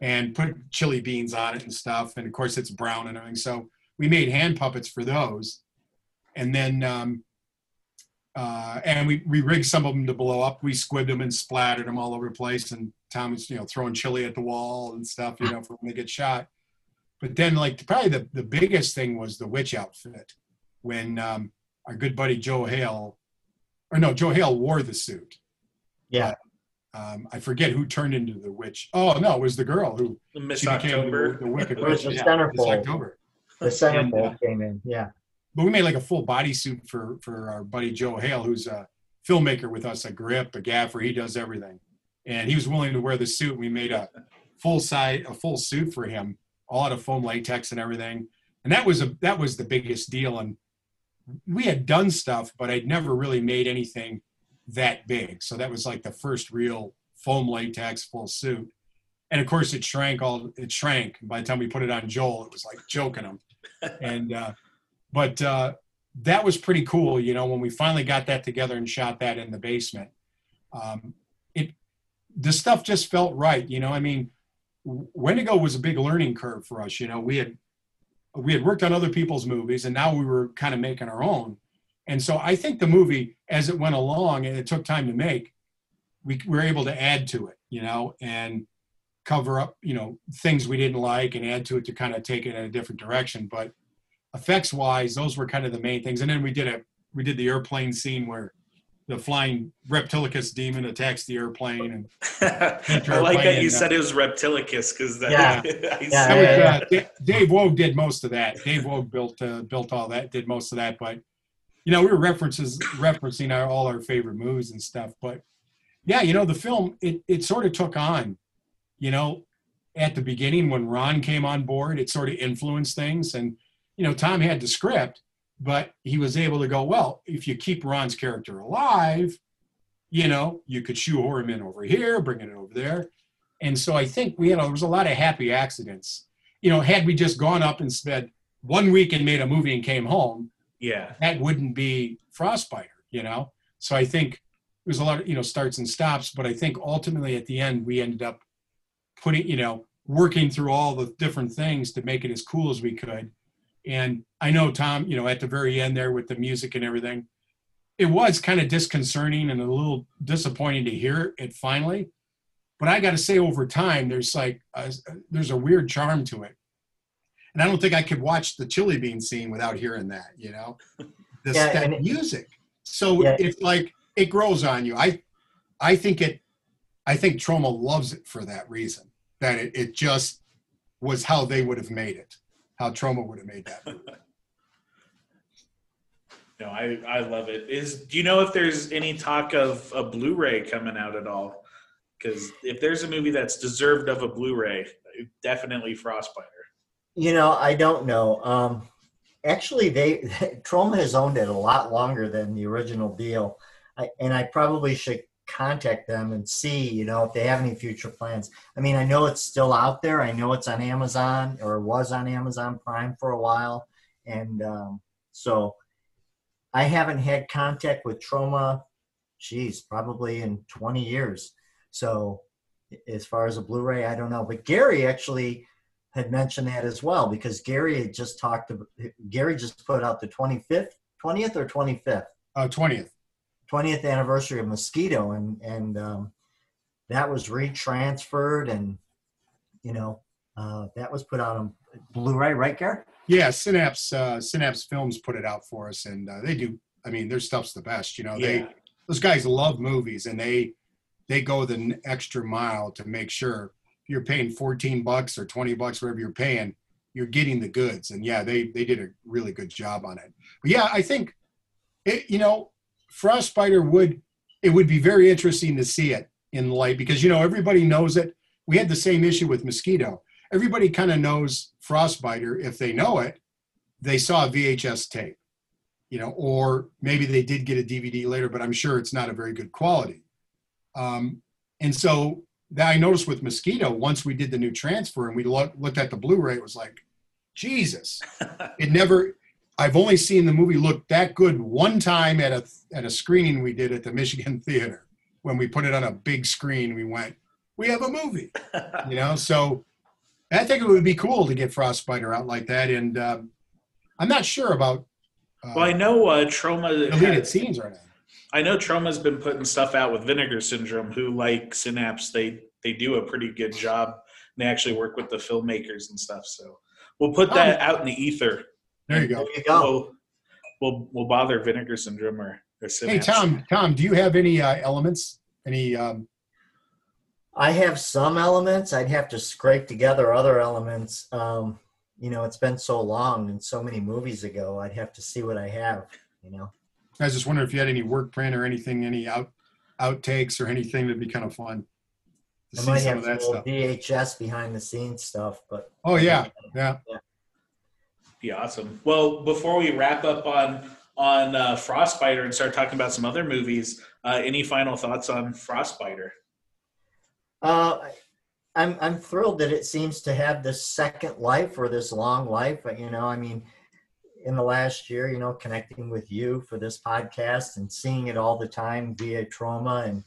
and put chili beans on it and stuff. And of course, it's brown and everything. So we made hand puppets for those, and then um, uh, and we we rigged some of them to blow up. We squibbed them and splattered them all over the place. And Tom was you know throwing chili at the wall and stuff, you know, for when they get shot. But then, like probably the the biggest thing was the witch outfit when um, our good buddy Joe Hale, or no, Joe Hale wore the suit Yeah. um, I forget who turned into the witch. Oh no, it was the girl who The Miss she became October. the, the wicked It was witch. the yeah, centerfold. Miss October. The centerfold uh, came in. Yeah. But we made like a full bodysuit for for our buddy Joe Hale, who's a filmmaker with us, a grip, a gaffer. He does everything, and he was willing to wear the suit. We made a full size, a full suit for him, all out of foam latex and everything. And that was a that was the biggest deal. And we had done stuff, but I'd never really made anything that big. So that was like the first real foam latex full suit. And of course, it shrank all. It shrank. By the time we put it on Joel, it was like choking him. [laughs] and uh, but uh, that was pretty cool. You know, when we finally got that together and shot that in the basement, um, it the stuff just felt right. You know, I mean, Wendigo was a big learning curve for us. You know, we had we had worked on other people's movies, and now we were kind of making our own. And so I think the movie, as it went along, and it took time to make, we were able to add to it. You know, and cover up you know things we didn't like and add to it to kind of take it in a different direction. But effects wise, those were kind of the main things. And then we did a we did the airplane scene where the flying reptilicus demon attacks the airplane and [laughs] I like that you said it was reptilicus because that. Yeah. [laughs] I Yeah, that said- was, yeah, uh, Dave Wogue did most of that. Dave Wogue built uh, built all that, did most of that. But you know, we were references referencing our, all our favorite movies and stuff. But yeah, you know, the film it it sort of took on. You know, at the beginning when Ron came on board, it sort of influenced things. And you know, Tom had the script, but he was able to go, well, if you keep Ron's character alive, you know, you could shoehorn him in over here, bring it over there. And so I think we had there was a lot of happy accidents. You know, had we just gone up and spent one week and made a movie and came home, yeah. that wouldn't be Frostbiter, you know? So I think there's a lot of, you know, starts and stops, but I think ultimately at the end we ended up putting, you know, working through all the different things to make it as cool as we could. And I know Tom, you know, at the very end there with the music and everything, it was kind of disconcerting and a little disappointing to hear it finally. But I got to say, over time, there's like a, there's a weird charm to it, and I don't think I could watch the chili bean scene without hearing that. You know, [laughs] this Yeah, that it- music. So Yeah. it's like it grows on you. I I think it. I think Troma loves it for that reason. That it, it just was how they would have made it, how Troma would have made that. movie. [laughs] No, I I love it. Is do you know if there's any talk of a Blu-ray coming out at all? Because if there's a movie that's deserved of a Blu-ray, definitely Frostbiter. You know, I don't know. Um, actually, they [laughs] Troma has owned it a lot longer than the original deal, I, and I probably should contact them and see, you know, if they have any future plans. I mean, I know it's still out there. I know it's on Amazon or was on Amazon Prime for a while, and um, so I haven't had contact with Troma. Geez, probably in 20 years. So, as far as a Blu-ray, I don't know. But Gary actually had mentioned that as well because Gary had just talked about Gary just put out the 25th, 20th or 25th, Uh, 20th. 20th anniversary of Mosquito, and and um, that was retransferred, and you know uh, that was put out on Blu-ray, right, Gary? Yeah, Synapse uh, Synapse Films put it out for us, and uh, they do. I mean, their stuff's the best. You know, they those guys love movies, and they they go the extra mile to make sure you're paying 14 bucks or 20 bucks, whatever you're paying, you're getting the goods. And yeah, they they did a really good job on it. But yeah, I think it. You know, Frostbiter would it would be very interesting to see it in light because you know everybody knows it. We had the same issue with Mosquito everybody kind of knows Frostbiter if they know it. They saw a VHS tape, you know, or maybe they did get a DVD later, but I'm sure it's not a very good quality. Um, and so that I noticed with Mosquito, once we did the new transfer and we look, looked at the Blu-ray, it was like, Jesus, it never. I've only seen the movie look that good one time at a at a screening we did at the Michigan [laughs] Theater when we put it on a big screen. We went, we have a movie, you know. So I think it would be cool to get Frostbiter out like that, and um, I'm not sure about uh, Well, I know uh, Troma. deleted scenes right now. I know Troma's been putting stuff out with Vinegar Syndrome, who like Synapse, they they do a pretty good job. They actually work with the filmmakers and stuff. So we'll put that out in the ether. There you go. There you go. We'll we'll, we'll bother Vinegar Syndrome or, or Hey Tom, Tom, do you have any uh, elements? Any? Um, I have some elements. I'd have to scrape together other elements. Um, you know, it's been so long and so many movies ago. I'd have to see what I have. You know. I was just wondering if you had any work print or anything, any out outtakes or anything that'd be kind of fun to I see might some have of some that stuff. VHS behind the scenes stuff, but Oh yeah, yeah. Be awesome. Well, before we wrap up on on uh, Frostbiter and start talking about some other movies, uh, any final thoughts on Frostbiter? Uh, I'm I'm thrilled that it seems to have this second life or this long life. You know, I mean, in the last year, you know, connecting with you for this podcast and seeing it all the time via Troma and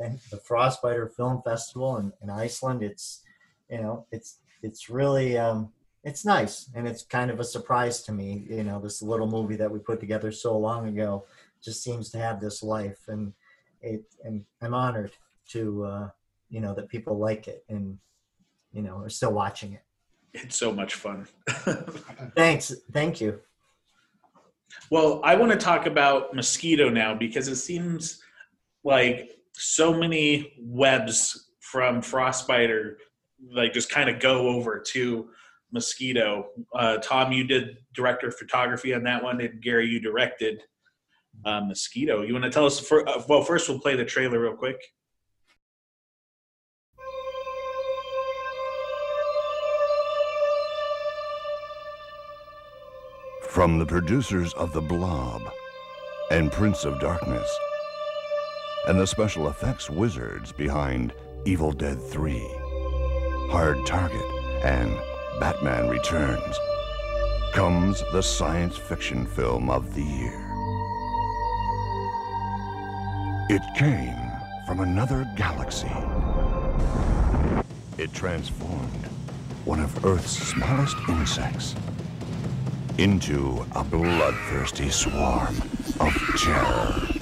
and the Frostbiter Film Festival in, in Iceland. It's you know, it's it's really um, it's nice and it's kind of a surprise to me. You know, this little movie that we put together so long ago just seems to have this life, and it and I'm honored to uh, you know that people like it and you know are still watching it. It's so much fun. [laughs] Thanks, thank you. Well, I want to talk about mosquito now because it seems like so many webs from frostbite Frostbiter like just kind of go over to mosquito. Uh, Tom, you did director of photography on that one, and Gary, you directed uh, mosquito. You want to tell us? For, uh, well, first we'll play the trailer real quick. From the producers of The Blob and Prince of Darkness, and the special effects wizards behind Evil Dead 3, Hard Target, and Batman Returns, comes the science fiction film of the year. It came from another galaxy. It transformed one of Earth's smallest insects into a bloodthirsty swarm of terror.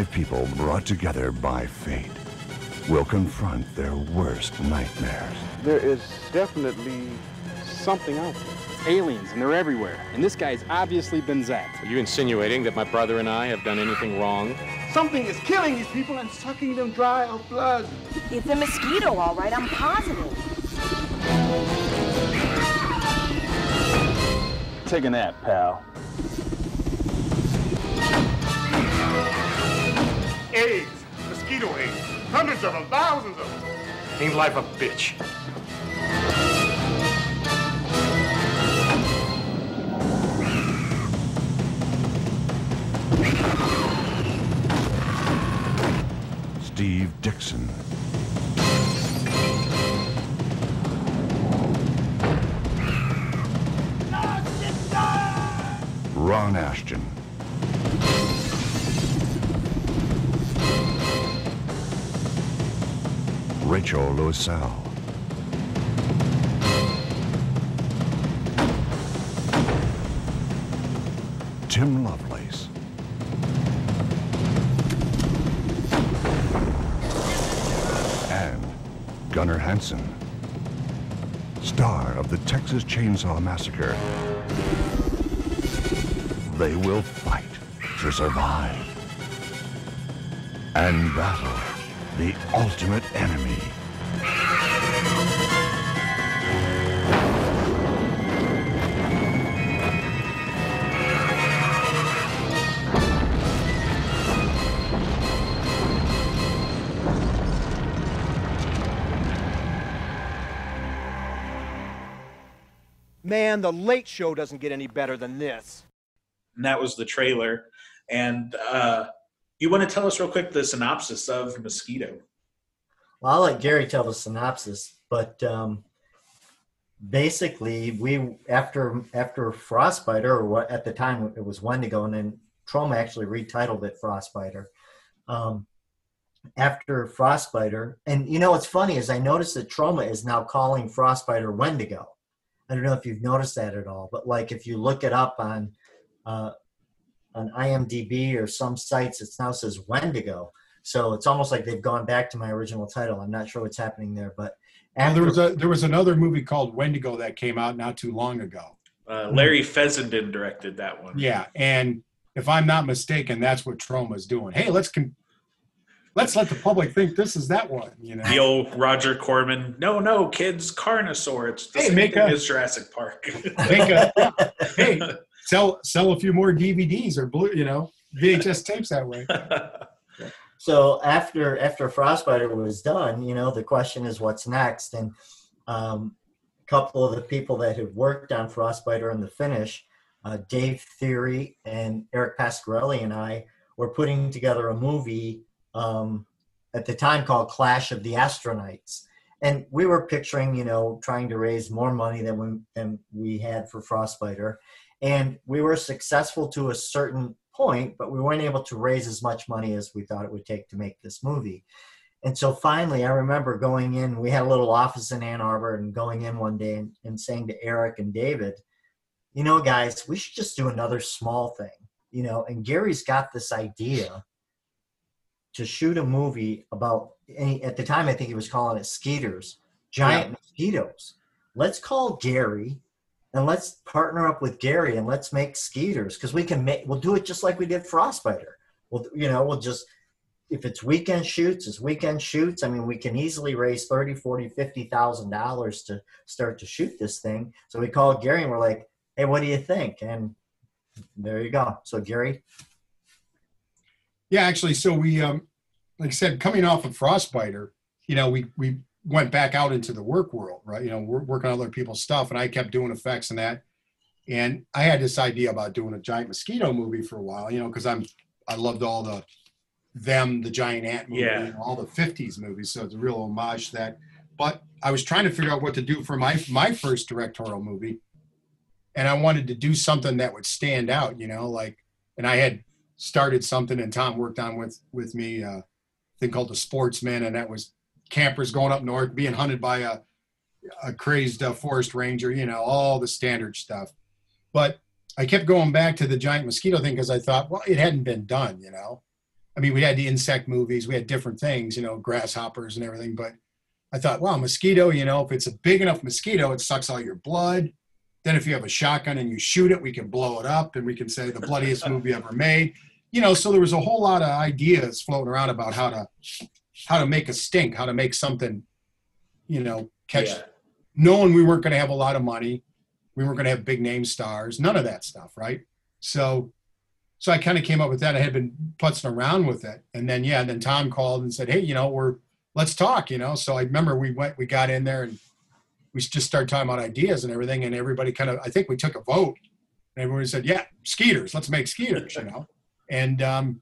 Five people brought together by fate will confront their worst nightmares. There is definitely something out there. aliens, and they're everywhere. And this guy's obviously been zapped. Are you insinuating that my brother and I have done anything wrong? Something is killing these people and sucking them dry of blood. It's a mosquito, all right, I'm positive. Take a nap, pal. AIDS, mosquito AIDS, hundreds of them, thousands of them. Ain't life a bitch? Steve Dixon. Ron Asheton. Rachel Loiselle. Tim Lovelace. and Gunnar Hansen, star of the Texas Chainsaw Massacre. They will fight to survive and battle the ultimate enemy. Man, the late show doesn't get any better than this. And that was the trailer. And uh, you want to tell us real quick the synopsis of Mosquito? Well, I'll let Gary tell the synopsis, but um, basically, we after after Frostbiter, or what at the time it was Wendigo, and then Troma actually retitled it Frostbiter. Um, after Frostbiter, and you know what's funny is I noticed that Troma is now calling Frostbiter Wendigo. I don't know if you've noticed that at all, but like if you look it up on uh, on IMDb or some sites, it now says Wendigo. So it's almost like they've gone back to my original title. I'm not sure what's happening there, but And there was a there was another movie called Wendigo that came out not too long ago. Uh, Larry Fessenden directed that one. Yeah, and if I'm not mistaken, that's what Troma's doing. Hey, let's con- let's let the public think this is that one. You know, The old Roger Corman. No, no, kids, Carnosaur. It's the Hey, same make thing a- as Jurassic Park. Make a- [laughs] hey, sell sell a few more DVDs or blue, you know, VHS tapes that way. [laughs] so after after Frostbiter was done, you know, the question is what's next, and um, a couple of the people that had worked on Frostbiter in the finish uh, Dave Theory and Eric Pasquarelli and I were putting together a movie um, at the time called Clash of the Astronauts. And we were picturing, you know, trying to raise more money than we, than we had for Frostbiter. And we were successful to a certain point, but we weren't able to raise as much money as we thought it would take to make this movie. And so finally, I remember going in, we had a little office in Ann Arbor, and going in one day and, and saying to Eric and David, you know, guys, we should just do another small thing, you know. And Gary's got this idea to shoot a movie about, at the time, I think he was calling it skeeters, giant yeah. mosquitoes. Let's call Gary and let's partner up with Gary and let's make skeeters because we can make, we'll do it just like we did Frostbiter. We'll, you know, we'll just, if it's weekend shoots, it's weekend shoots. I mean, we can easily raise 30, 40, 50,000 dollars to start to shoot this thing. So we called Gary and we're like, hey, what do you think? And there you go. So Gary. Yeah, actually, so we, um, like I said, coming off of Frostbiter, you know, we, we went back out into the work world, right? You know, we're working on other people's stuff and I kept doing effects and that. And I had this idea about doing a giant mosquito movie for a while, you know, cause I'm, I loved all the, them, the giant ant movie, yeah. and all the 50s movies. So it's a real homage to that. But I was trying to figure out what to do for my, my first directorial movie and I wanted to do something that would stand out, you know, like, and I had started something and Tom worked on with, with me, uh, thing called the sportsman. And that was campers going up north, being hunted by a, a crazed uh, forest ranger, you know, all the standard stuff. But I kept going back to the giant mosquito thing because I thought, well, it hadn't been done, you know. I mean, we had the insect movies, we had different things, you know, grasshoppers and everything. But I thought, well, mosquito, you know, if it's a big enough mosquito, it sucks all your blood. Then if you have a shotgun and you shoot it, we can blow it up and we can say the bloodiest [laughs] movie ever made. You know, so there was a whole lot of ideas floating around about how to how to make a stink, how to make something, you know, catch yeah. knowing we weren't going to have a lot of money, we weren't going to have big name stars, none of that stuff, right? So so I kind of came up with that. I had been putzing around with it. And then yeah, then Tom called and said, Hey, you know, we're let's talk, you know. So I remember we went we got in there and we just started talking about ideas and everything, and everybody kind of I think we took a vote, and everyone said, "Yeah, skeeters, let's make skeeters," you know. And um,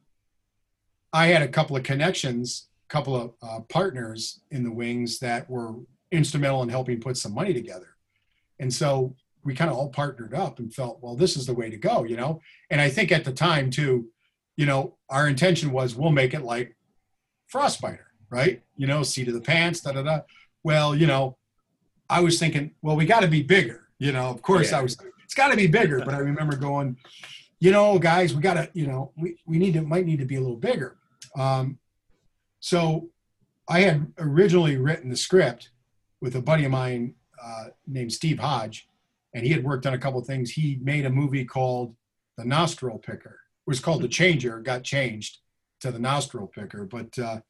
I had a couple of connections, couple of uh, partners in the wings that were instrumental in helping put some money together, and so we kind of all partnered up and felt, well, this is the way to go, you know. And I think at the time too, you know, our intention was we'll make it like Frostbiter, right? You know, seat of the pants, da da da. Well, you know, I was thinking, well, we got to be bigger. You know, of course, yeah. I was. It's got to be bigger. But I remember going, you know, guys, we got to, you know, we we need to might need to be a little bigger. Um, so I had originally written the script with a buddy of mine uh, named Steve Hodge, and he had worked on a couple things. He made a movie called The Nostril Picker. It was called The Changer. It got changed to The Nostril Picker, but uh,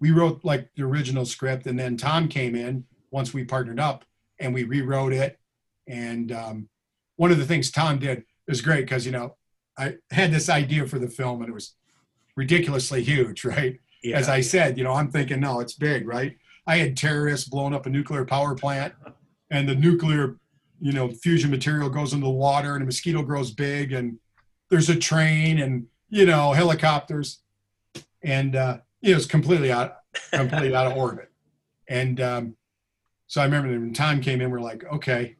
we wrote like the original script, and then Tom came in once we partnered up and we rewrote it. And um, one of the things Tom did was great because, you know, I had this idea for the film and it was ridiculously huge, [laughs] right? Yeah. As I said, you know, I'm thinking, no, it's big, right? I had terrorists blowing up a nuclear power plant and the nuclear, you know, fusion material goes into the water and a mosquito grows big and there's a train and, you know, helicopters. And uh, it was completely out, completely out of orbit. And um, so I remember when time came in, we're like, okay,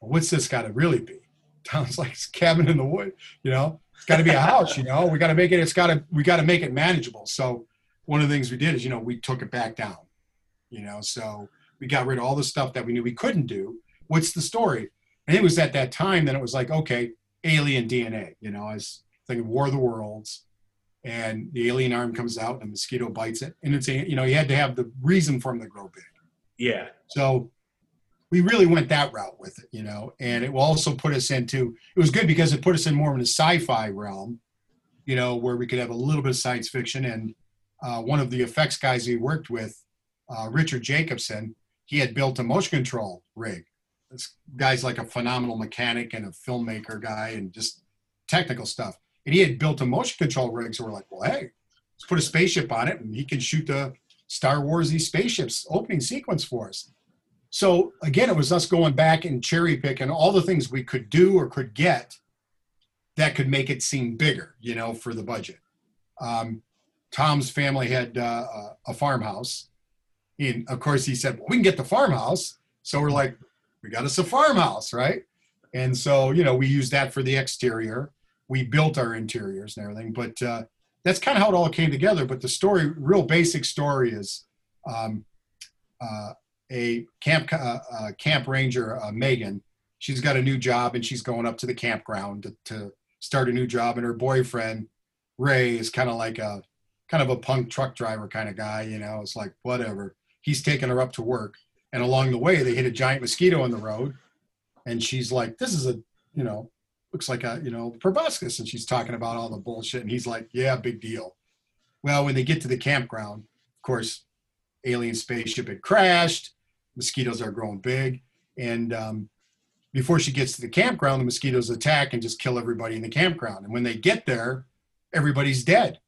well, what's this got to really be? [laughs] Tom's like, it's cabin in the wood, you know, it's got to be a house, you know, we got to make it, it's got to, we got to make it manageable. So one of the things we did is, you know, we took it back down, you know, so we got rid of all the stuff that we knew we couldn't do. What's the story? And it was at that time that it was like, okay, alien DNA, you know, I was thinking War of the Worlds, and the alien arm comes out and the mosquito bites it. And it's, a, you know, you had to have the reason for them to grow big. Yeah. So we really went that route with it, you know, and it will also put us into, it was good because it put us in more of a sci-fi realm, you know, where we could have a little bit of science fiction. And uh, one of the effects guys he worked with, uh, Richard Jacobson, he had built a motion control rig. This guy's like a phenomenal mechanic and a filmmaker guy and just technical stuff. And he had built a motion control rig. So we're like, well, hey, let's put a spaceship on it and he can shoot the Star Warsy spaceships opening sequence for us. So again, it was us going back and cherry picking all the things we could do or could get that could make it seem bigger, you know, for the budget. Um, Tom's family had uh, a- farmhouse. And of course, he said, well, we can get the farmhouse. So we're like, we got us a farmhouse, right? And so, you know, we used that for the exterior. We built our interiors and everything. But uh, that's kind of how it all came together. But the story, real basic story, is um, uh, a camp uh, uh, camp ranger, uh, Megan. She's got a new job and she's going up to the campground to, to start a new job. And her boyfriend Ray is kind of like a kind of a punk truck driver kind of guy. You know, it's like whatever. He's taking her up to work, and along the way they hit a giant mosquito on the road, and she's like, "This is a you know." Looks like a you know proboscis, and she's talking about all the bullshit, and he's like, "Yeah, big deal." Well, when they get to the campground, of course, alien spaceship had crashed. Mosquitoes are growing big, and um, before she gets to the campground, the mosquitoes attack and just kill everybody in the campground. And when they get there, everybody's dead.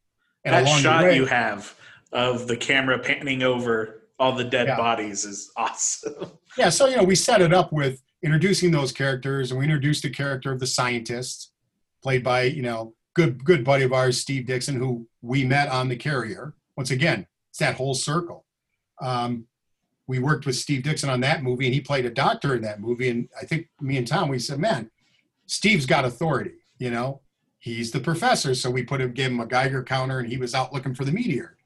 And that shot way- you have of the camera panning over all the dead Yeah. bodies is [laughs] awesome. Yeah, so you know, we set it up with introducing those characters, and we introduced the character of the scientist, played by you know good good buddy of ours, Steve Dixon, who we met on the carrier. Once again, it's that whole circle. Um, we worked with Steve Dixon on that movie, and he played a doctor in that movie. And I think me and Tom, we said, man, Steve's got authority. You know, he's the professor, so we put him, gave him a Geiger counter, and he was out looking for the meteor.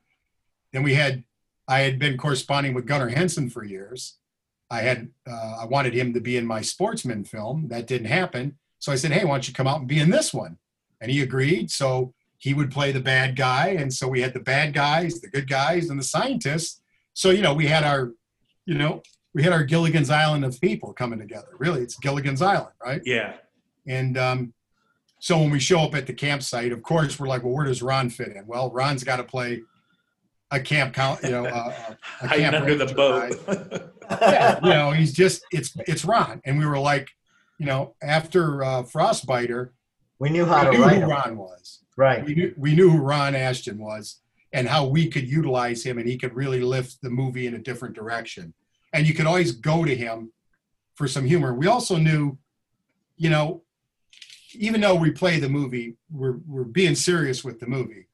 Then we had, I had been corresponding with Gunnar Hansen for years. I had, uh, I wanted him to be in my sportsman film. That didn't happen. So I said, hey, why don't you come out and be in this one? And he agreed. So he would play the bad guy. And so we had the bad guys, the good guys, and the scientists. So, you know, we had our, you know, we had our Gilligan's Island of people coming together. Really, it's Gilligan's Island, right? Yeah. And um, so when we show up at the campsite, of course, we're like, well, where does Ron fit in? Well, Ron's got to play a camp count, you know, uh, a, a camp under the boat. [laughs] yeah, you know, he's just it's it's Ron, and we were like, you know, after uh, Frostbiter, we knew how we to knew write who him. Ron was. Right. We knew, we knew who Ron Asheton was, and how we could utilize him, and he could really lift the movie in a different direction. And you could always go to him for some humor. We also knew, you know, even though we play the movie, we're we're being serious with the movie.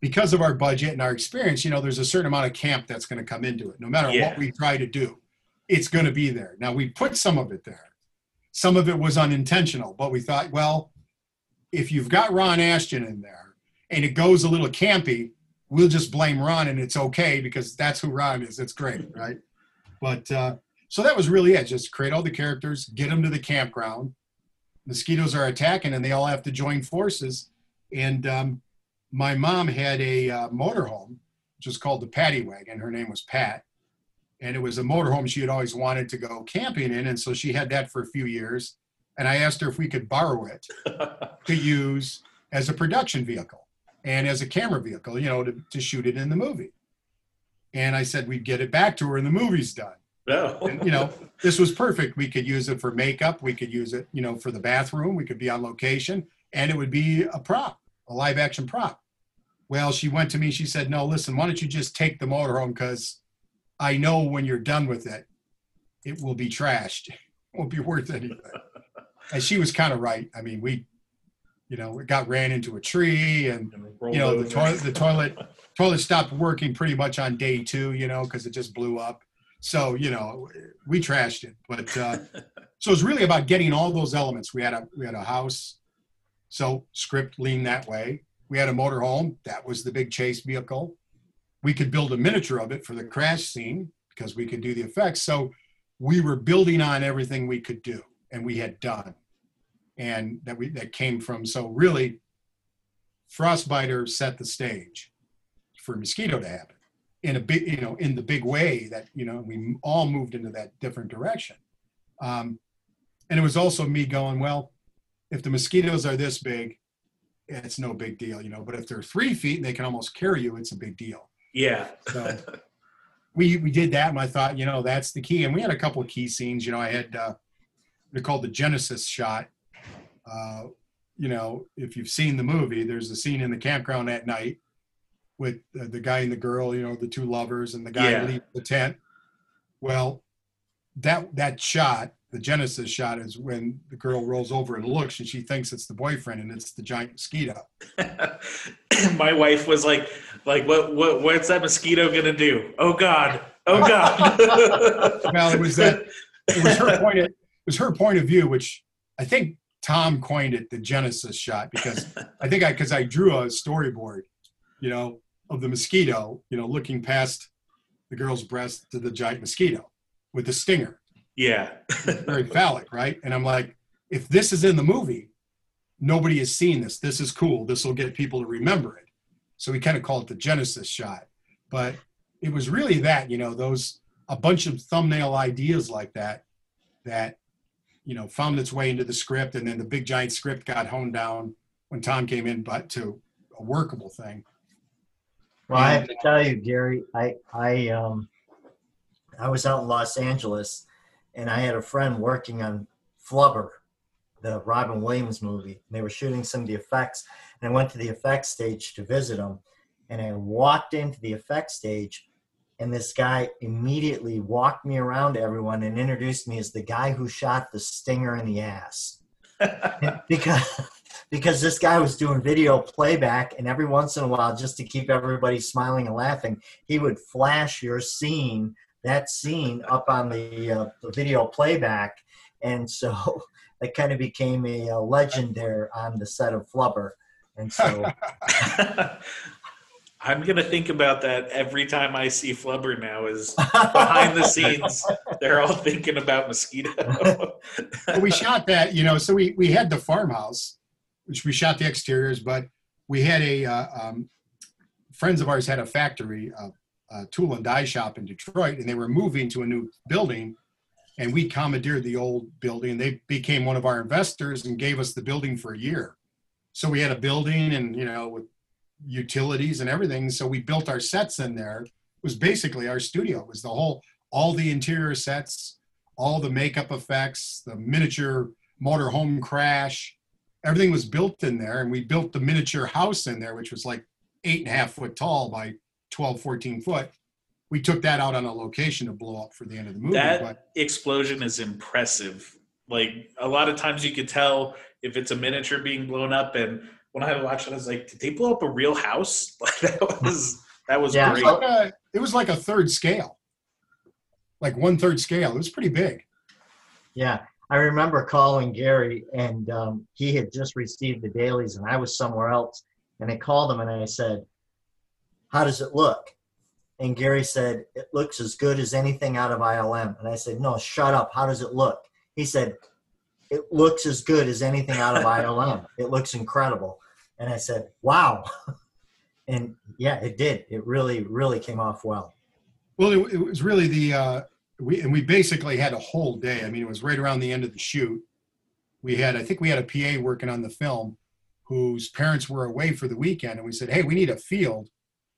Because of our budget and our experience, you know, there's a certain amount of camp that's going to come into it. No matter Yeah. what we try to do, it's going to be there. Now we put some of it there. Some of it was unintentional, but we thought, well, if you've got Ron Asheton in there and it goes a little campy, we'll just blame Ron and it's okay because that's who Ron is. It's great, right? But uh, so that was really it. Just create all the characters, get them to the campground. Mosquitoes are attacking and they all have to join forces. And um, my mom had a uh, motorhome, which was called the Paddy Wagon. Her name was Pat. And it was a motorhome she had always wanted to go camping in. And so she had that for a few years. And I asked her if we could borrow it [laughs] to use as a production vehicle and as a camera vehicle, you know, to, to shoot it in the movie. And I said we'd get it back to her and the movie's done. No. And, you know, this was perfect. We could use it for makeup. We could use it, you know, for the bathroom. We could be on location and it would be a prop, a live action prop. Well, she went to me. She said, no, listen, why don't you just take the motorhome? Because I know when you're done with it, it will be trashed. [laughs] It won't be worth anything. [laughs] and she was kind of right. I mean, we, you know, it got ran into a tree and, you know, the toilet, the [laughs] toilet, toilet stopped working pretty much on day two, you know, because it just blew up. So, you know, we trashed it. But uh, [laughs] so it's really about getting all those elements. We had a we had a house, so script leaned that way. We had a motorhome, that was the big chase vehicle. We could build a miniature of it for the crash scene because we could do the effects. So we were building on everything we could do and we had done. And that we that came from so really Frostbiter set the stage for Mosquito to happen in a big, you know, in the big way that, you know, we all moved into that different direction. Um, and it was also me going, well, if the mosquitoes are this big, it's no big deal, you know, but if they're three feet and they can almost carry you, it's a big deal. Yeah. So [laughs] we, we did that and I thought, you know, that's the key. And we had a couple of key scenes, you know, I had, uh, they're called the Genesis shot. Uh, you know, if you've seen the movie, there's a scene in the campground at night with uh, the guy and the girl, you know, the two lovers, and the guy Yeah. leaves the tent. Well, that that shot the Genesis shot is when the girl rolls over and looks and she thinks it's the boyfriend and it's the giant mosquito. [laughs] My wife was like, like, what, what, what's that mosquito gonna do? Oh God, oh God. [laughs] well, it was that. It was her point. Of, it was her point of view, which I think Tom coined it the Genesis shot because I think I because I drew a storyboard, you know, of the mosquito, you know, looking past the girl's breast to the giant mosquito with the stinger. Yeah. Very phallic, right? And I'm like, if this is in the movie, nobody has seen this. This is cool. This will get people to remember it. So we kind of call it the Genesis shot. But it was really that, you know, those a bunch of thumbnail ideas like that that you know found its way into the script and then the big giant script got honed down when Tom came in but to a workable thing. Well, I have to tell you, Gary, I I um I was out in Los Angeles and I had a friend working on Flubber, the Robin Williams movie. And They were shooting some of the effects, and I went to the effects stage to visit them. And I walked into the effects stage, and this guy immediately walked me around to everyone and introduced me as the guy who shot the stinger in the ass. [laughs] because because this guy was doing video playback and every once in a while just to keep everybody smiling and laughing he would flash your scene that scene up on the, uh, the video playback and so it kind of became a, a legend there on the set of flubber and so [laughs] I'm gonna think about that every time I see Flubber now. Is [laughs] behind the scenes, they're all thinking about mosquito. [laughs] well, we shot that, you know. So we we had the farmhouse, which we shot the exteriors, but we had a uh, um, friends of ours had a factory, uh, a tool and die shop in Detroit, and they were moving to a new building, and we commandeered the old building. They became one of our investors and gave us the building for a year. So we had a building, and you know, with utilities and everything. So we built our sets in there. It was basically our studio. It was the whole, all the interior sets, all the makeup effects, the miniature motorhome crash. Everything was built in there. And we built the miniature house in there, which was like eight and a half foot tall by 12, 14 foot. We took that out on a location to blow up for the end of the movie. that but explosion is impressive. Like a lot of times, you could tell if it's a miniature being blown up. And when I watched it, I was like, "Did they blow up a real house?" [laughs] Like that was that was it, great. was like a, it was like a third scale, like one third scale. It was pretty big. Yeah, I remember calling Gary, and um, he had just received the dailies, and I was somewhere else. And I called him, and I said, "How does it look?" And Gary said, "It looks as good as anything out of ILM." And I said, "No, shut up. How does it look?" He said, "It looks as good as anything out of ILM. [laughs] It looks incredible." And I said, "Wow." And yeah, it did. It really, really came off well. Well, it, it was really the uh, we and we basically had a whole day. I mean, it was right around the end of the shoot. We had, I think, we had a PA working on the film, whose parents were away for the weekend, and we said, "Hey, we need a field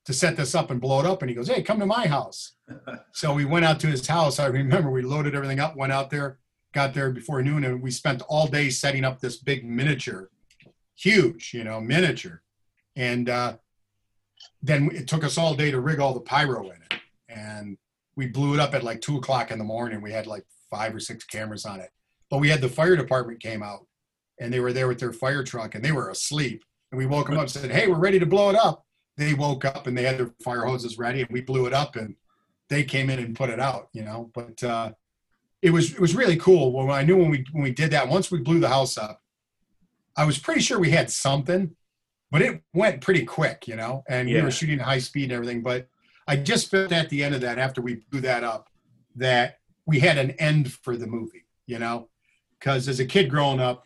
to set this up and blow it up." And he goes, "Hey, come to my house." [laughs] so we went out to his house. I remember we loaded everything up, went out there, got there before noon, and we spent all day setting up this big miniature, huge, you know, miniature, and. uh then it took us all day to rig all the pyro in it and we blew it up at like two o'clock in the morning. We had like five or six cameras on it. But we had the fire department came out and they were there with their fire truck and they were asleep. And we woke them up and said hey we're ready to blow it up. They woke up and they had their fire hoses ready and we blew it up and they came in and put it out you know? But uh it was it was really cool. When i knew when we when we did that once we blew the house up i was pretty sure we had something but it went pretty quick, you know, and we were shooting high speed and everything. But I just felt at the end of that, after we blew that up, that we had an end for the movie, you know, because as a kid growing up,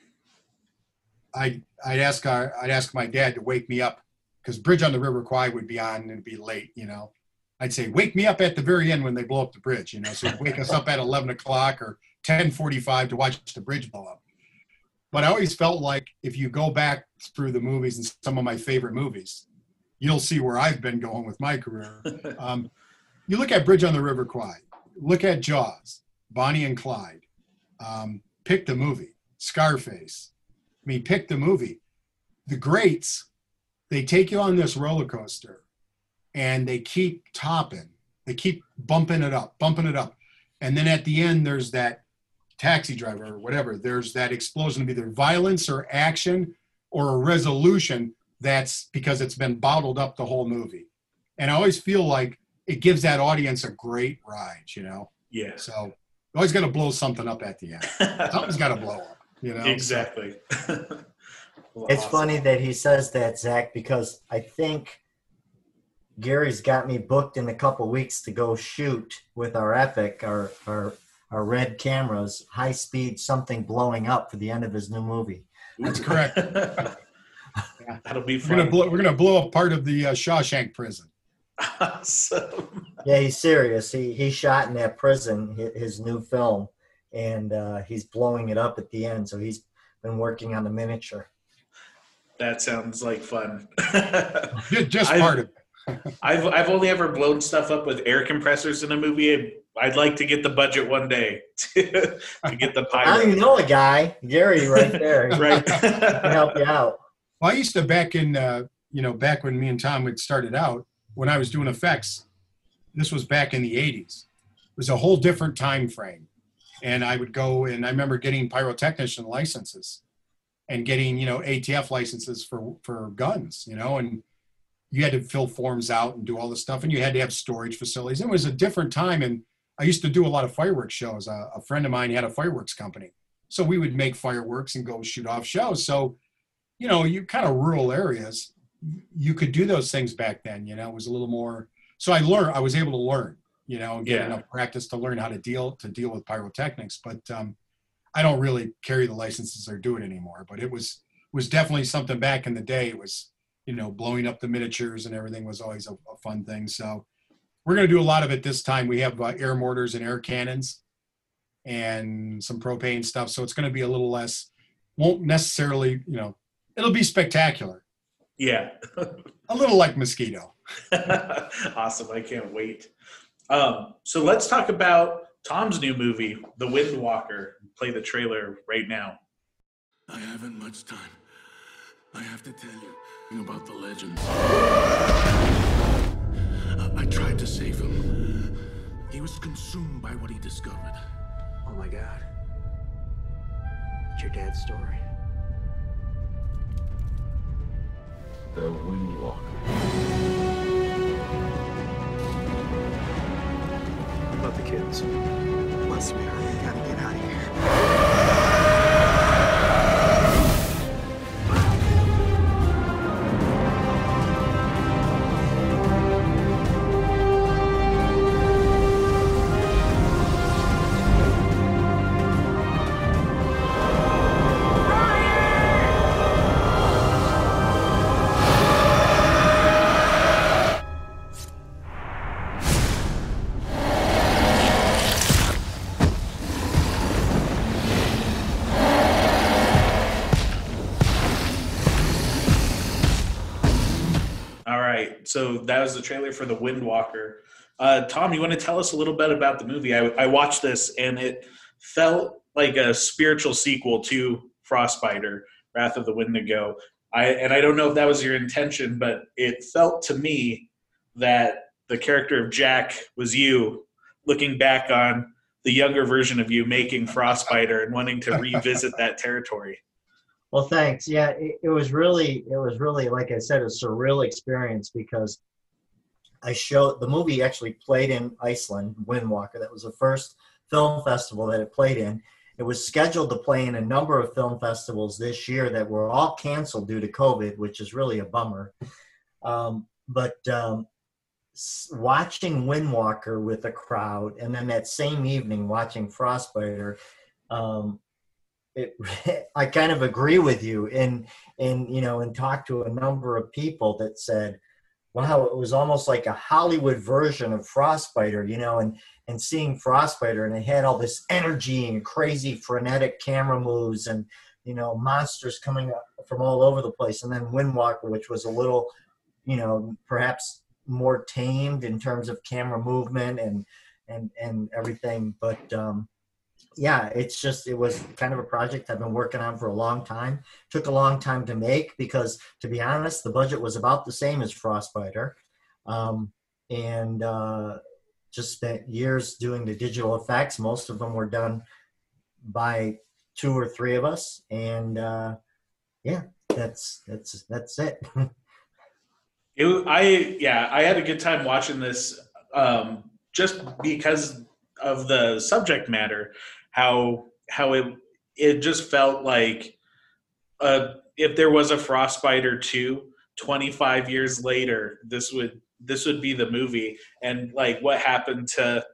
I I'd ask our I'd ask my dad to wake me up because Bridge on the River Kwai would be on and it'd be late, you know. I'd say, wake me up at the very end when they blow up the bridge, you know. So wake us up at 11 o'clock or 10:45 to watch the bridge blow up. But I always felt like if you go back through the movies and some of my favorite movies, you'll see where I've been going with my career. [laughs] Um, you look at Bridge on the River Kwai, look at Jaws, Bonnie and Clyde, um, pick the movie, Scarface. I mean, pick the movie. The greats, they take you on this roller coaster and they keep topping, they keep bumping it up, bumping it up. And then at the end, there's that taxi driver or whatever, there's that explosion of either violence or action or a resolution that's because it's been bottled up the whole movie. And I always feel like it gives that audience a great ride, you know? Yeah. So you always got to blow something up at the end. [laughs] Something's got to blow up, you know? Exactly. [laughs] Well, It's awesome. funny that he says that, Zach, because I think Gary's got me booked in a couple weeks to go shoot with our Epic, our our our red cameras, high speed something blowing up for the end of his new movie. That's correct. [laughs] That'll be We're gonna fun. blow. We're gonna blow up part of the uh, Shawshank prison. Awesome. Yeah, he's serious. He he shot in that prison hi- his new film, and uh, he's blowing it up at the end. So he's been working on the miniature. That sounds like fun. [laughs] Ju- Just I've- part of it. [laughs] I've I've only ever blown stuff up with air compressors in a movie. I'd like to get the budget one day [laughs] to, to get the I don't even know a guy, Gary, right there. He Right. can help you out. Well, I used to back in, uh, you know, back when me and Tom had started out, when I was doing effects. This was back in the '80s. It was a whole different time frame, and I would go and I remember getting pyrotechnician licenses, and getting you know ATF licenses for for guns, you know, and you had to fill forms out and do all this stuff, and you had to have storage facilities. It was a different time, and I used to do a lot of fireworks shows. A, a friend of mine had a fireworks company, so we would make fireworks and go shoot off shows. So you know, you kind of rural areas, you could do those things back then. You know, it was a little more. So I learned. I was able to learn. You know, get Yeah. enough practice to learn how to deal to deal with pyrotechnics. But um, I don't really carry the licenses or do it anymore. But it was was definitely something back in the day. It was you know blowing up the miniatures and everything was always a, a fun thing. So we're going to do a lot of it this time. We have uh, air mortars and air cannons and some propane stuff. So it's going to be a little less. Won't necessarily you know it'll be spectacular. Yeah. [laughs] A little like mosquito. [laughs] awesome. I can't wait. Um, so let's talk about Tom's new movie, The Wind Walker. Play the trailer right now. I haven't much time. I have to tell you about the legends. I, I tried to save him. He was consumed by what he discovered. Oh my god. It's your dad's story. The Windwalker. Love the kids. Bless me, I gotta get out of here. That was the trailer for The Wind Walker. Uh, Tom, you want to tell us a little bit about the movie? I, I watched this and it felt like a spiritual sequel to Frostbiter, Wrath of the Wendigo. I, and I don't know if that was your intention, but it felt to me that the character of Jack was you looking back on the younger version of you making Frostbiter and wanting to revisit that [laughs] territory. Well, thanks. Yeah, it, it was really, it was really, like I said, a surreal experience because I showed the movie actually played in Iceland, Windwalker. That was the first film festival that it played in. It was scheduled to play in a number of film festivals this year that were all canceled due to COVID, which is really a bummer. Um, but um, watching Windwalker with a crowd, and then that same evening watching Frostbiter, um, it, [laughs] I kind of agree with you and and you know and talked to a number of people that said wow it was almost like a hollywood version of frostbiter you know and and seeing frostbiter and it had all this energy and crazy frenetic camera moves and you know monsters coming up from all over the place. And then windwalker which was a little you know perhaps more tamed in terms of camera movement and and and everything. But um yeah, it's just it was kind of a project I've been working on for a long time. Took a long time to make because, to be honest, the budget was about the same as Frostbiter, um, and uh, just spent years doing the digital effects. Most of them were done by two or three of us, and uh, yeah, that's that's that's it. [laughs] It, I yeah, I had a good time watching this um, just because of the subject matter. How how it it just felt like uh, if there was a Frostbiter two, 25 years later, this would this would be the movie. And like what happened to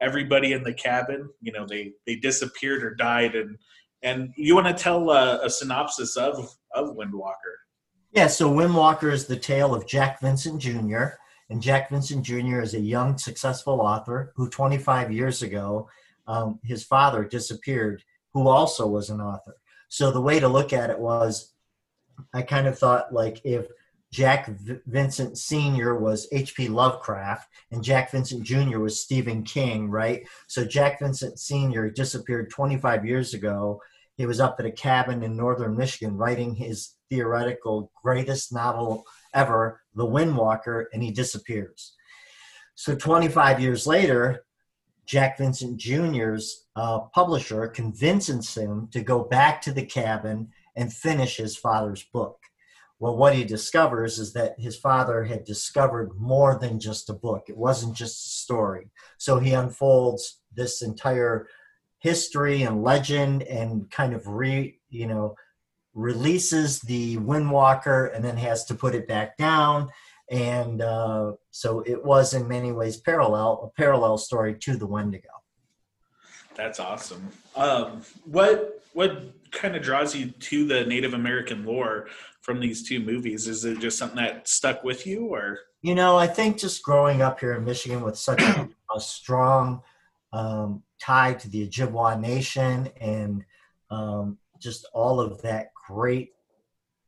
everybody in the cabin? You know, they they disappeared or died. And and you want to tell a, a synopsis of of Windwalker? Yeah, so Windwalker is the tale of Jack Vincent Jr. And Jack Vincent Jr. is a young, successful author who 25 years ago, um, his father disappeared, who also was an author. So the way to look at it was, I kind of thought like if Jack v- Vincent Sr. was H.P. Lovecraft and Jack Vincent Jr. was Stephen King, right? So Jack Vincent Sr. disappeared 25 years ago. He was up at a cabin in northern Michigan writing his theoretical greatest novel ever, The Windwalker, and he disappears. So 25 years later, Jack Vincent Jr.'s uh, publisher convinces him to go back to the cabin and finish his father's book. Well, what he discovers is that his father had discovered more than just a book. It wasn't just a story. So he unfolds this entire history and legend and kind of re, you know, releases the Windwalker and then has to put it back down. And uh, so it was in many ways parallel, a parallel story to the Wendigo. That's awesome. Um, what what kind of draws you to the Native American lore from these two movies? Is it just something that stuck with you, or you know, I think just growing up here in Michigan with such a, a strong um, tie to the Ojibwa Nation and um, just all of that great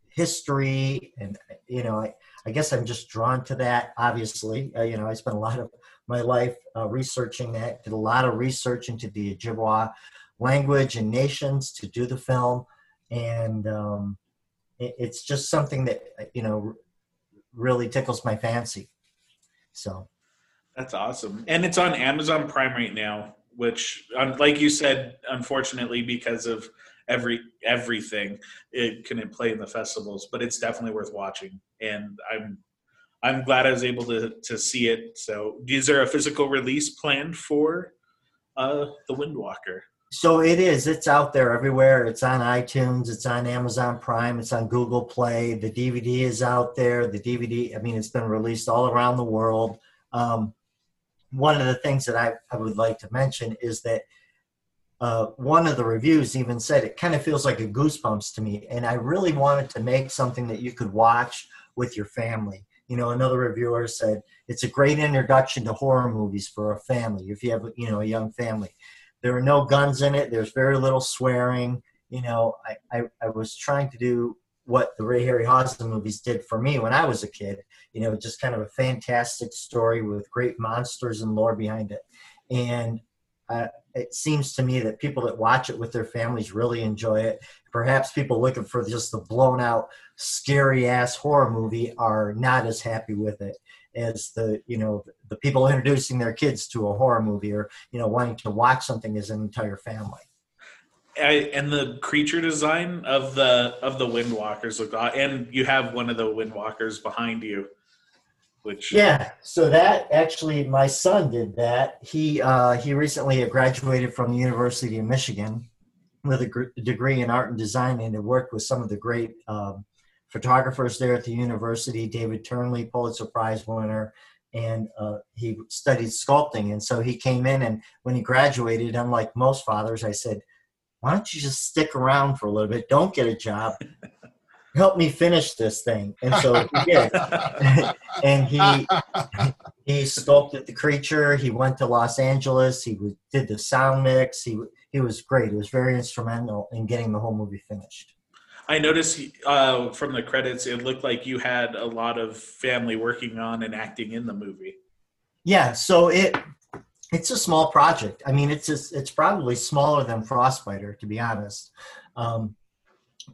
history and you know I, I guess i'm just drawn to that obviously. Uh, you know i spent a lot of my life uh, researching that did a lot of research into the ojibwa language and nations to do the film. And um, it, it's just something that you know really tickles my fancy. So. That's awesome. And it's on amazon prime right now which like you said unfortunately because of every everything it couldn't play in the festivals but it's definitely worth watching. And i'm i'm glad i was able to to see it. So is there a physical release planned for uh the windwalker so it is. It's out there everywhere. It's on itunes. It's on amazon prime. It's on google play. The dvd is out there. The dvd i mean it's been released all around the world. Um, one of the things that I, I would like to mention is that uh, one of the reviews even said it kind of feels like a goosebumps to me and i really wanted to make something that you could watch with your family. You know another reviewer said it's a great introduction to horror movies for a family if you have you know a young family. There are no guns in it there's very little swearing you know i i, I was trying to do what the ray harryhausen movies did for me when i was a kid you know just kind of a fantastic story with great monsters and lore behind it. And uh, it seems to me that people that watch it with their families really enjoy it. Perhaps people looking for just the blown out, scary ass horror movie are not as happy with it as the you know the people introducing their kids to a horror movie or you know wanting to watch something as an entire family. I, and the creature design of the of the windwalkers look and you have one of the windwalkers behind you which yeah so that actually my son did that. He uh, he recently graduated from the university of michigan with a gr- degree in art and design and had worked with some of the great um, photographers there at the university. David turnley pulitzer prize winner and uh, he studied sculpting. And so he came in and when he graduated unlike most fathers i said why don't you just stick around for a little bit? Don't get a job help me finish this thing. And so he did. [laughs] And he he sculpted the creature. He went to los angeles. He did the sound mix. He he was great. He was very instrumental in getting the whole movie finished. I noticed uh, from the credits it looked like you had a lot of family working on and acting in the movie. Yeah so it it's a small project. I mean it's just, it's probably smaller than frostbiter to be honest. Um,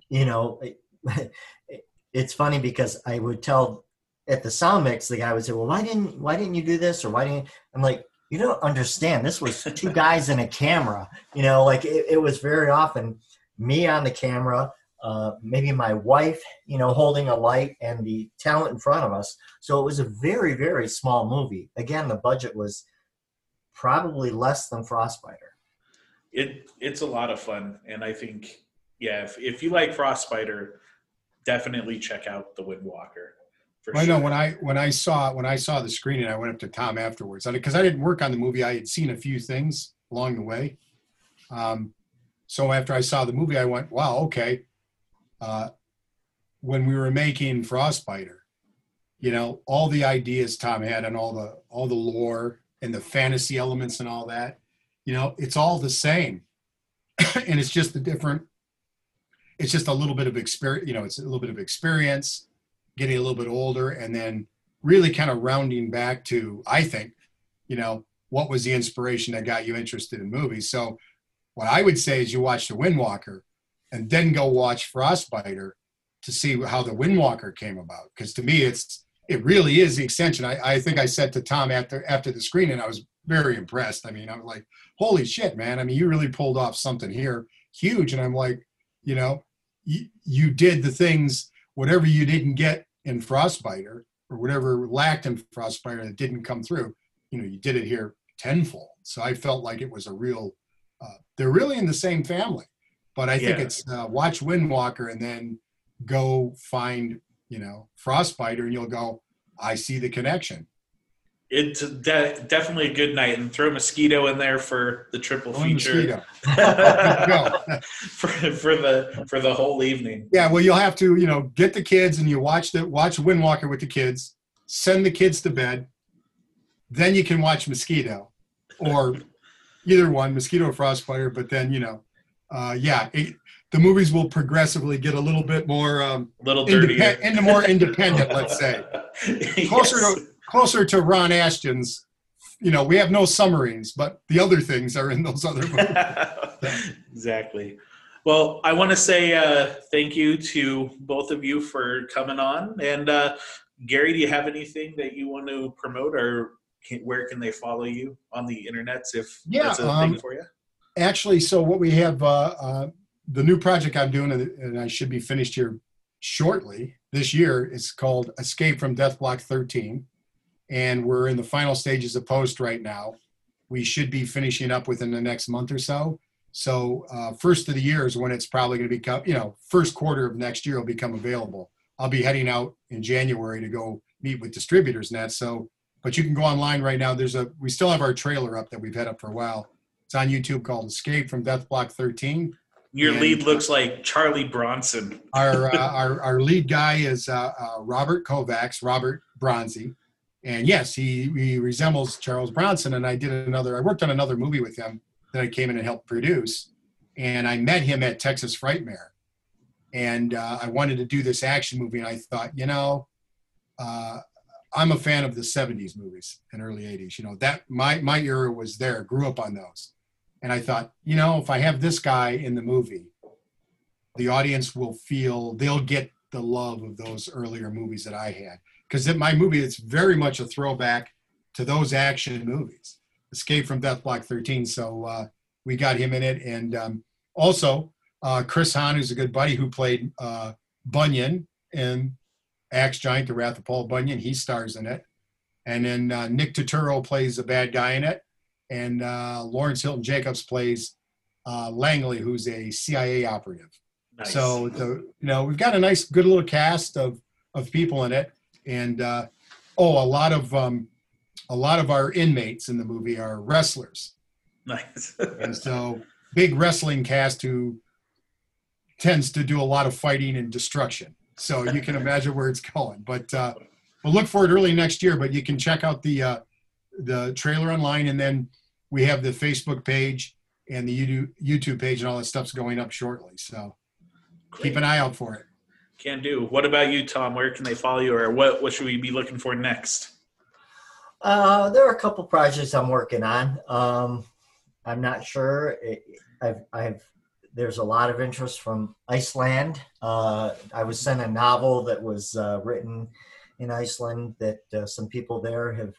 you know [laughs] it's funny because I would tell at the sound mix, the guy would say, "Well, why didn't why didn't you do this or why didn't?" I'm like, you don't understand. This was two [laughs] guys in a camera. You know, like it, it was very often me on the camera, uh, maybe my wife, you know, holding a light, and the talent in front of us. So it was a very, very small movie. Again, the budget was probably less than Frostbiter. It it's a lot of fun, and I think yeah, if if you like Frostbiter, definitely check out The Windwalker. For I sure. know when I when I saw when I saw the screening, I went up to Tom afterwards because I didn't work on the movie. I had seen a few things along the way. Um, so after I saw the movie, I went, "Wow, okay." Uh, when we were making Frostbiter, you know, all the ideas Tom had and all the all the lore and the fantasy elements and all that, you know, it's all the same, [laughs] and it's just a different. It's just a little bit of experience, you know. It's a little bit of experience getting a little bit older and then really kind of rounding back to i think you know what was the inspiration that got you interested in movies? So what i would say is you watch the windwalker and then go watch frostbiter to see how the windwalker came about because to me it's it really is the extension. I, I think i said to tom after after the screening i was very impressed. I mean i'm like holy shit man. I mean you really pulled off something here huge. And i'm like you know you, you did the things whatever you didn't get in Frostbiter or whatever lacked in Frostbiter that didn't come through, you know, you did it here tenfold. So I felt like it was a real, uh, they're really in the same family. But I think Yeah. it's uh, watch Windwalker and then go find, you know, Frostbiter and you'll go, I see the connection. It's de- definitely a good night, and throw mosquito in there for the triple feature [laughs] for, for the for the whole evening. Yeah, well, you'll have to, you know, get the kids and you watch the watch Windwalker with the kids, send the kids to bed, then you can watch Mosquito, or either one, Mosquito or Frostbiter. But then, you know, uh, yeah, it, the movies will progressively get a little bit more, um, Little independ- dirtier. into more independent, let's say, [laughs] closer to closer to Ron Asheton's. You know, we have no submarines, but the other things are in those other movies. [laughs] exactly. Well, I want to say uh, thank you to both of you for coming on. And uh, Gary, do you have anything that you want to promote, or can, where can they follow you on the internet if Yeah, that's a um, thing for you? actually so what we have uh, uh, the new project i'm doing and- i should be finished here shortly this year is called escape from death block 13 and we're in the final stages of post right now. We should be finishing up within the next month or so. So uh, first of the year is when it's probably going to become you know first quarter of next year will become available. I'll be heading out in january to go meet with distributors and that so but you can go online right now. There's a we still have our trailer up that we've had up for a while. It's on YouTube called Escape from Death Block 13. Your and- lead looks like Charlie Bronson. Our uh, our, our lead guy is uh, uh, Robert Kovacs, Robert Bronzi, and yes, he he resembles Charles Bronson. And I did another. I worked on another movie with him that I came in and helped produce, and I met him at Texas Frightmare, and uh, I wanted to do this action movie, and I thought, you know. Uh, I'm a fan of the 70s movies and early 80s. You know, that my my era was there, grew up on those. And I thought, you know, if I have this guy in the movie, the audience will feel they'll get the love of those earlier movies that I had. Because in my movie, it's very much a throwback to those action movies. Escape from Death Block 13. So uh, we got him in it. And um, also, uh, Chris Hahn, who's a good buddy who played uh, Bunyan in Axe Giant, The Wrath of Paul Bunyan, he stars in it. And then uh, Nick Turturro plays the bad guy in it. And uh, Lawrence Hilton Jacobs plays uh, Langley, who's a CIA operative. Nice. So the you know we've got a nice good little cast of of people in it, and uh, oh, a lot of um, a lot of our inmates in the movie are wrestlers, Nice. [laughs] and so big wrestling cast who tends to do a lot of fighting and destruction. So you can imagine where it's going. But uh, we'll look for it early next year. But you can check out the uh, the trailer online, and then we have the Facebook page and the YouTube YouTube page, and all that stuff's going up shortly. So keep an eye out for it. Can do. What about you, Tom? Where can they follow you, or what what should we be looking for next? Uh, there are a couple projects I'm working on. Um, I'm not sure. It, I've, I've, there's a lot of interest from Iceland. Uh, I was sent a novel that was uh, written in Iceland that uh, some people there have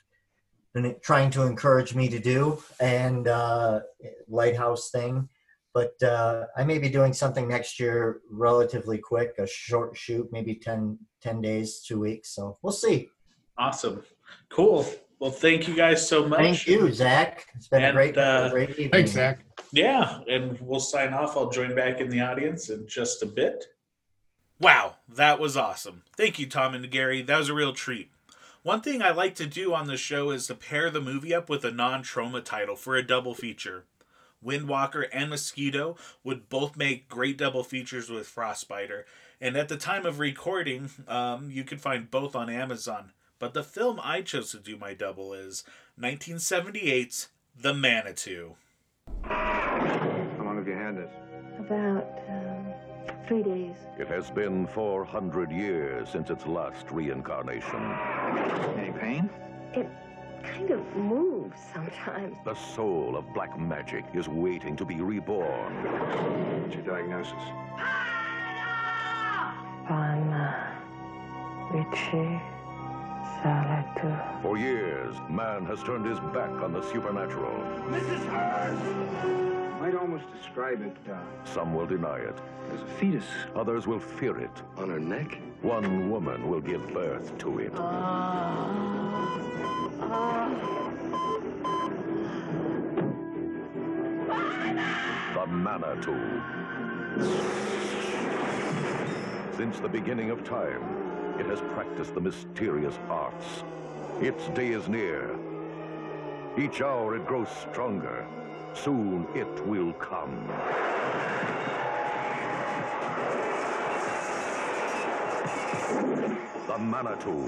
been trying to encourage me to do and uh, lighthouse thing but uh, i may be doing something next year relatively quick a short shoot maybe 10, 10 days two weeks so we'll see Awesome. Cool. Well, thank you guys so much. thank you zach it's been a great, uh, great evening. Thanks, Zach. Yeah, and we'll sign off. I'll join back in the audience in just a bit. Wow, that was awesome. Thank you, Tom and Gary. That was a real treat. One thing I like to do on the show is to pair the movie up with a non Troma title for a double feature. Windwalker and Mosquito would both make great double features with Frostbiter, and at the time of recording, um, you can find both on Amazon. But the film I chose to do my double is 1978's The Manitou. How long have you had this? About um, three days. It has been 400 years since its last reincarnation. Any pain? It kind of moves sometimes. The soul of black magic is waiting to be reborn. What's your diagnosis? Pana, Vici, Salatu. For years, man has turned his back on the supernatural. Mrs. Hurst! Might almost describe it uh, Some will deny it. as a fetus. Others will fear it. On her neck? One woman will give birth to it. The Manitou. Since the beginning of time, it has practiced the mysterious arts. Its day is near. Each hour it grows stronger. Soon it will come. The Manitou.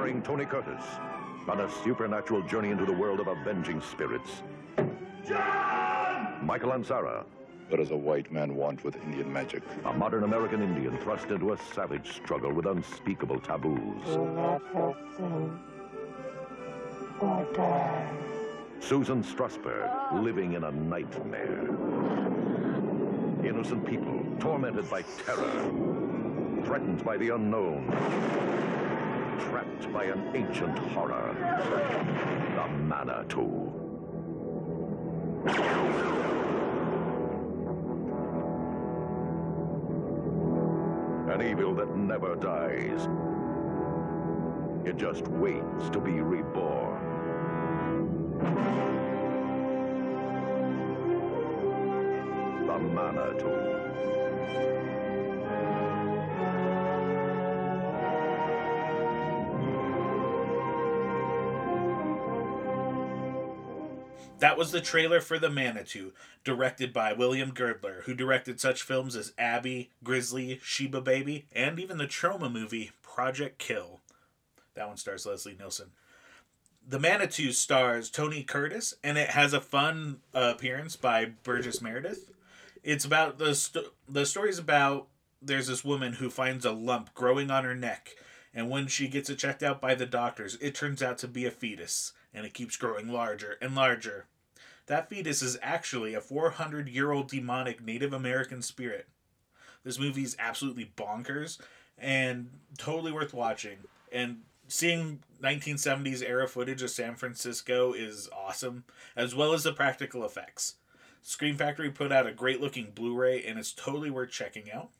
Starring Tony Curtis on a supernatural journey into the world of avenging spirits. John! Michael Ansara. What does a white man want with Indian magic? A modern American Indian thrust into a savage struggle with unspeakable taboos. Susan Strasberg, living in a nightmare. Innocent people, tormented by terror, threatened by the unknown, trapped by an ancient horror. The Manitou. An evil that never dies. It just waits to be reborn. The Manitou. That was the trailer for The Manitou, directed by William Girdler, who directed such films as Abby, Grizzly, Sheba Baby, and even the Troma movie Project Kill. That one stars Leslie Nielsen. The Manitou stars Tony Curtis, and it has a fun uh, appearance by Burgess Meredith. It's about the st- the story's about there's this woman who finds a lump growing on her neck, and when she gets it checked out by the doctors, it turns out to be a fetus, and it keeps growing larger and larger. That fetus is actually a 400 year old demonic Native American spirit. This movie is absolutely bonkers and totally worth watching. And seeing 1970s era footage of San Francisco is awesome, as well as the practical effects. Scream Factory put out a great looking Blu ray, and it's totally worth checking out.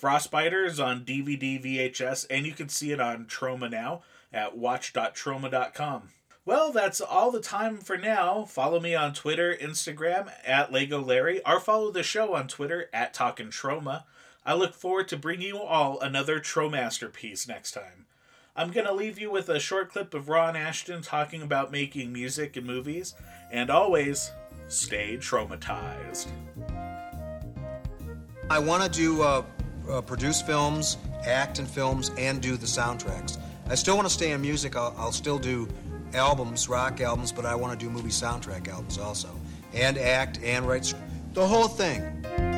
Frostbiter is on DVD, VHS, and you can see it on Troma now at watch.troma.com. Well, that's all the time for now. Follow me on Twitter, Instagram at Lego Larry, or follow the show on Twitter at Talkin' Troma. I look forward to bringing you all another Tromaster piece next time. I'm going to leave you with a short clip of Ron Asheton talking about making music and movies, and always stay Tromatized. I want to do uh, uh, produce films, act in films, and do the soundtracks. I still want to stay in music. I'll, I'll still do albums, rock albums, but I want to do movie soundtrack albums also, and act and write the whole thing.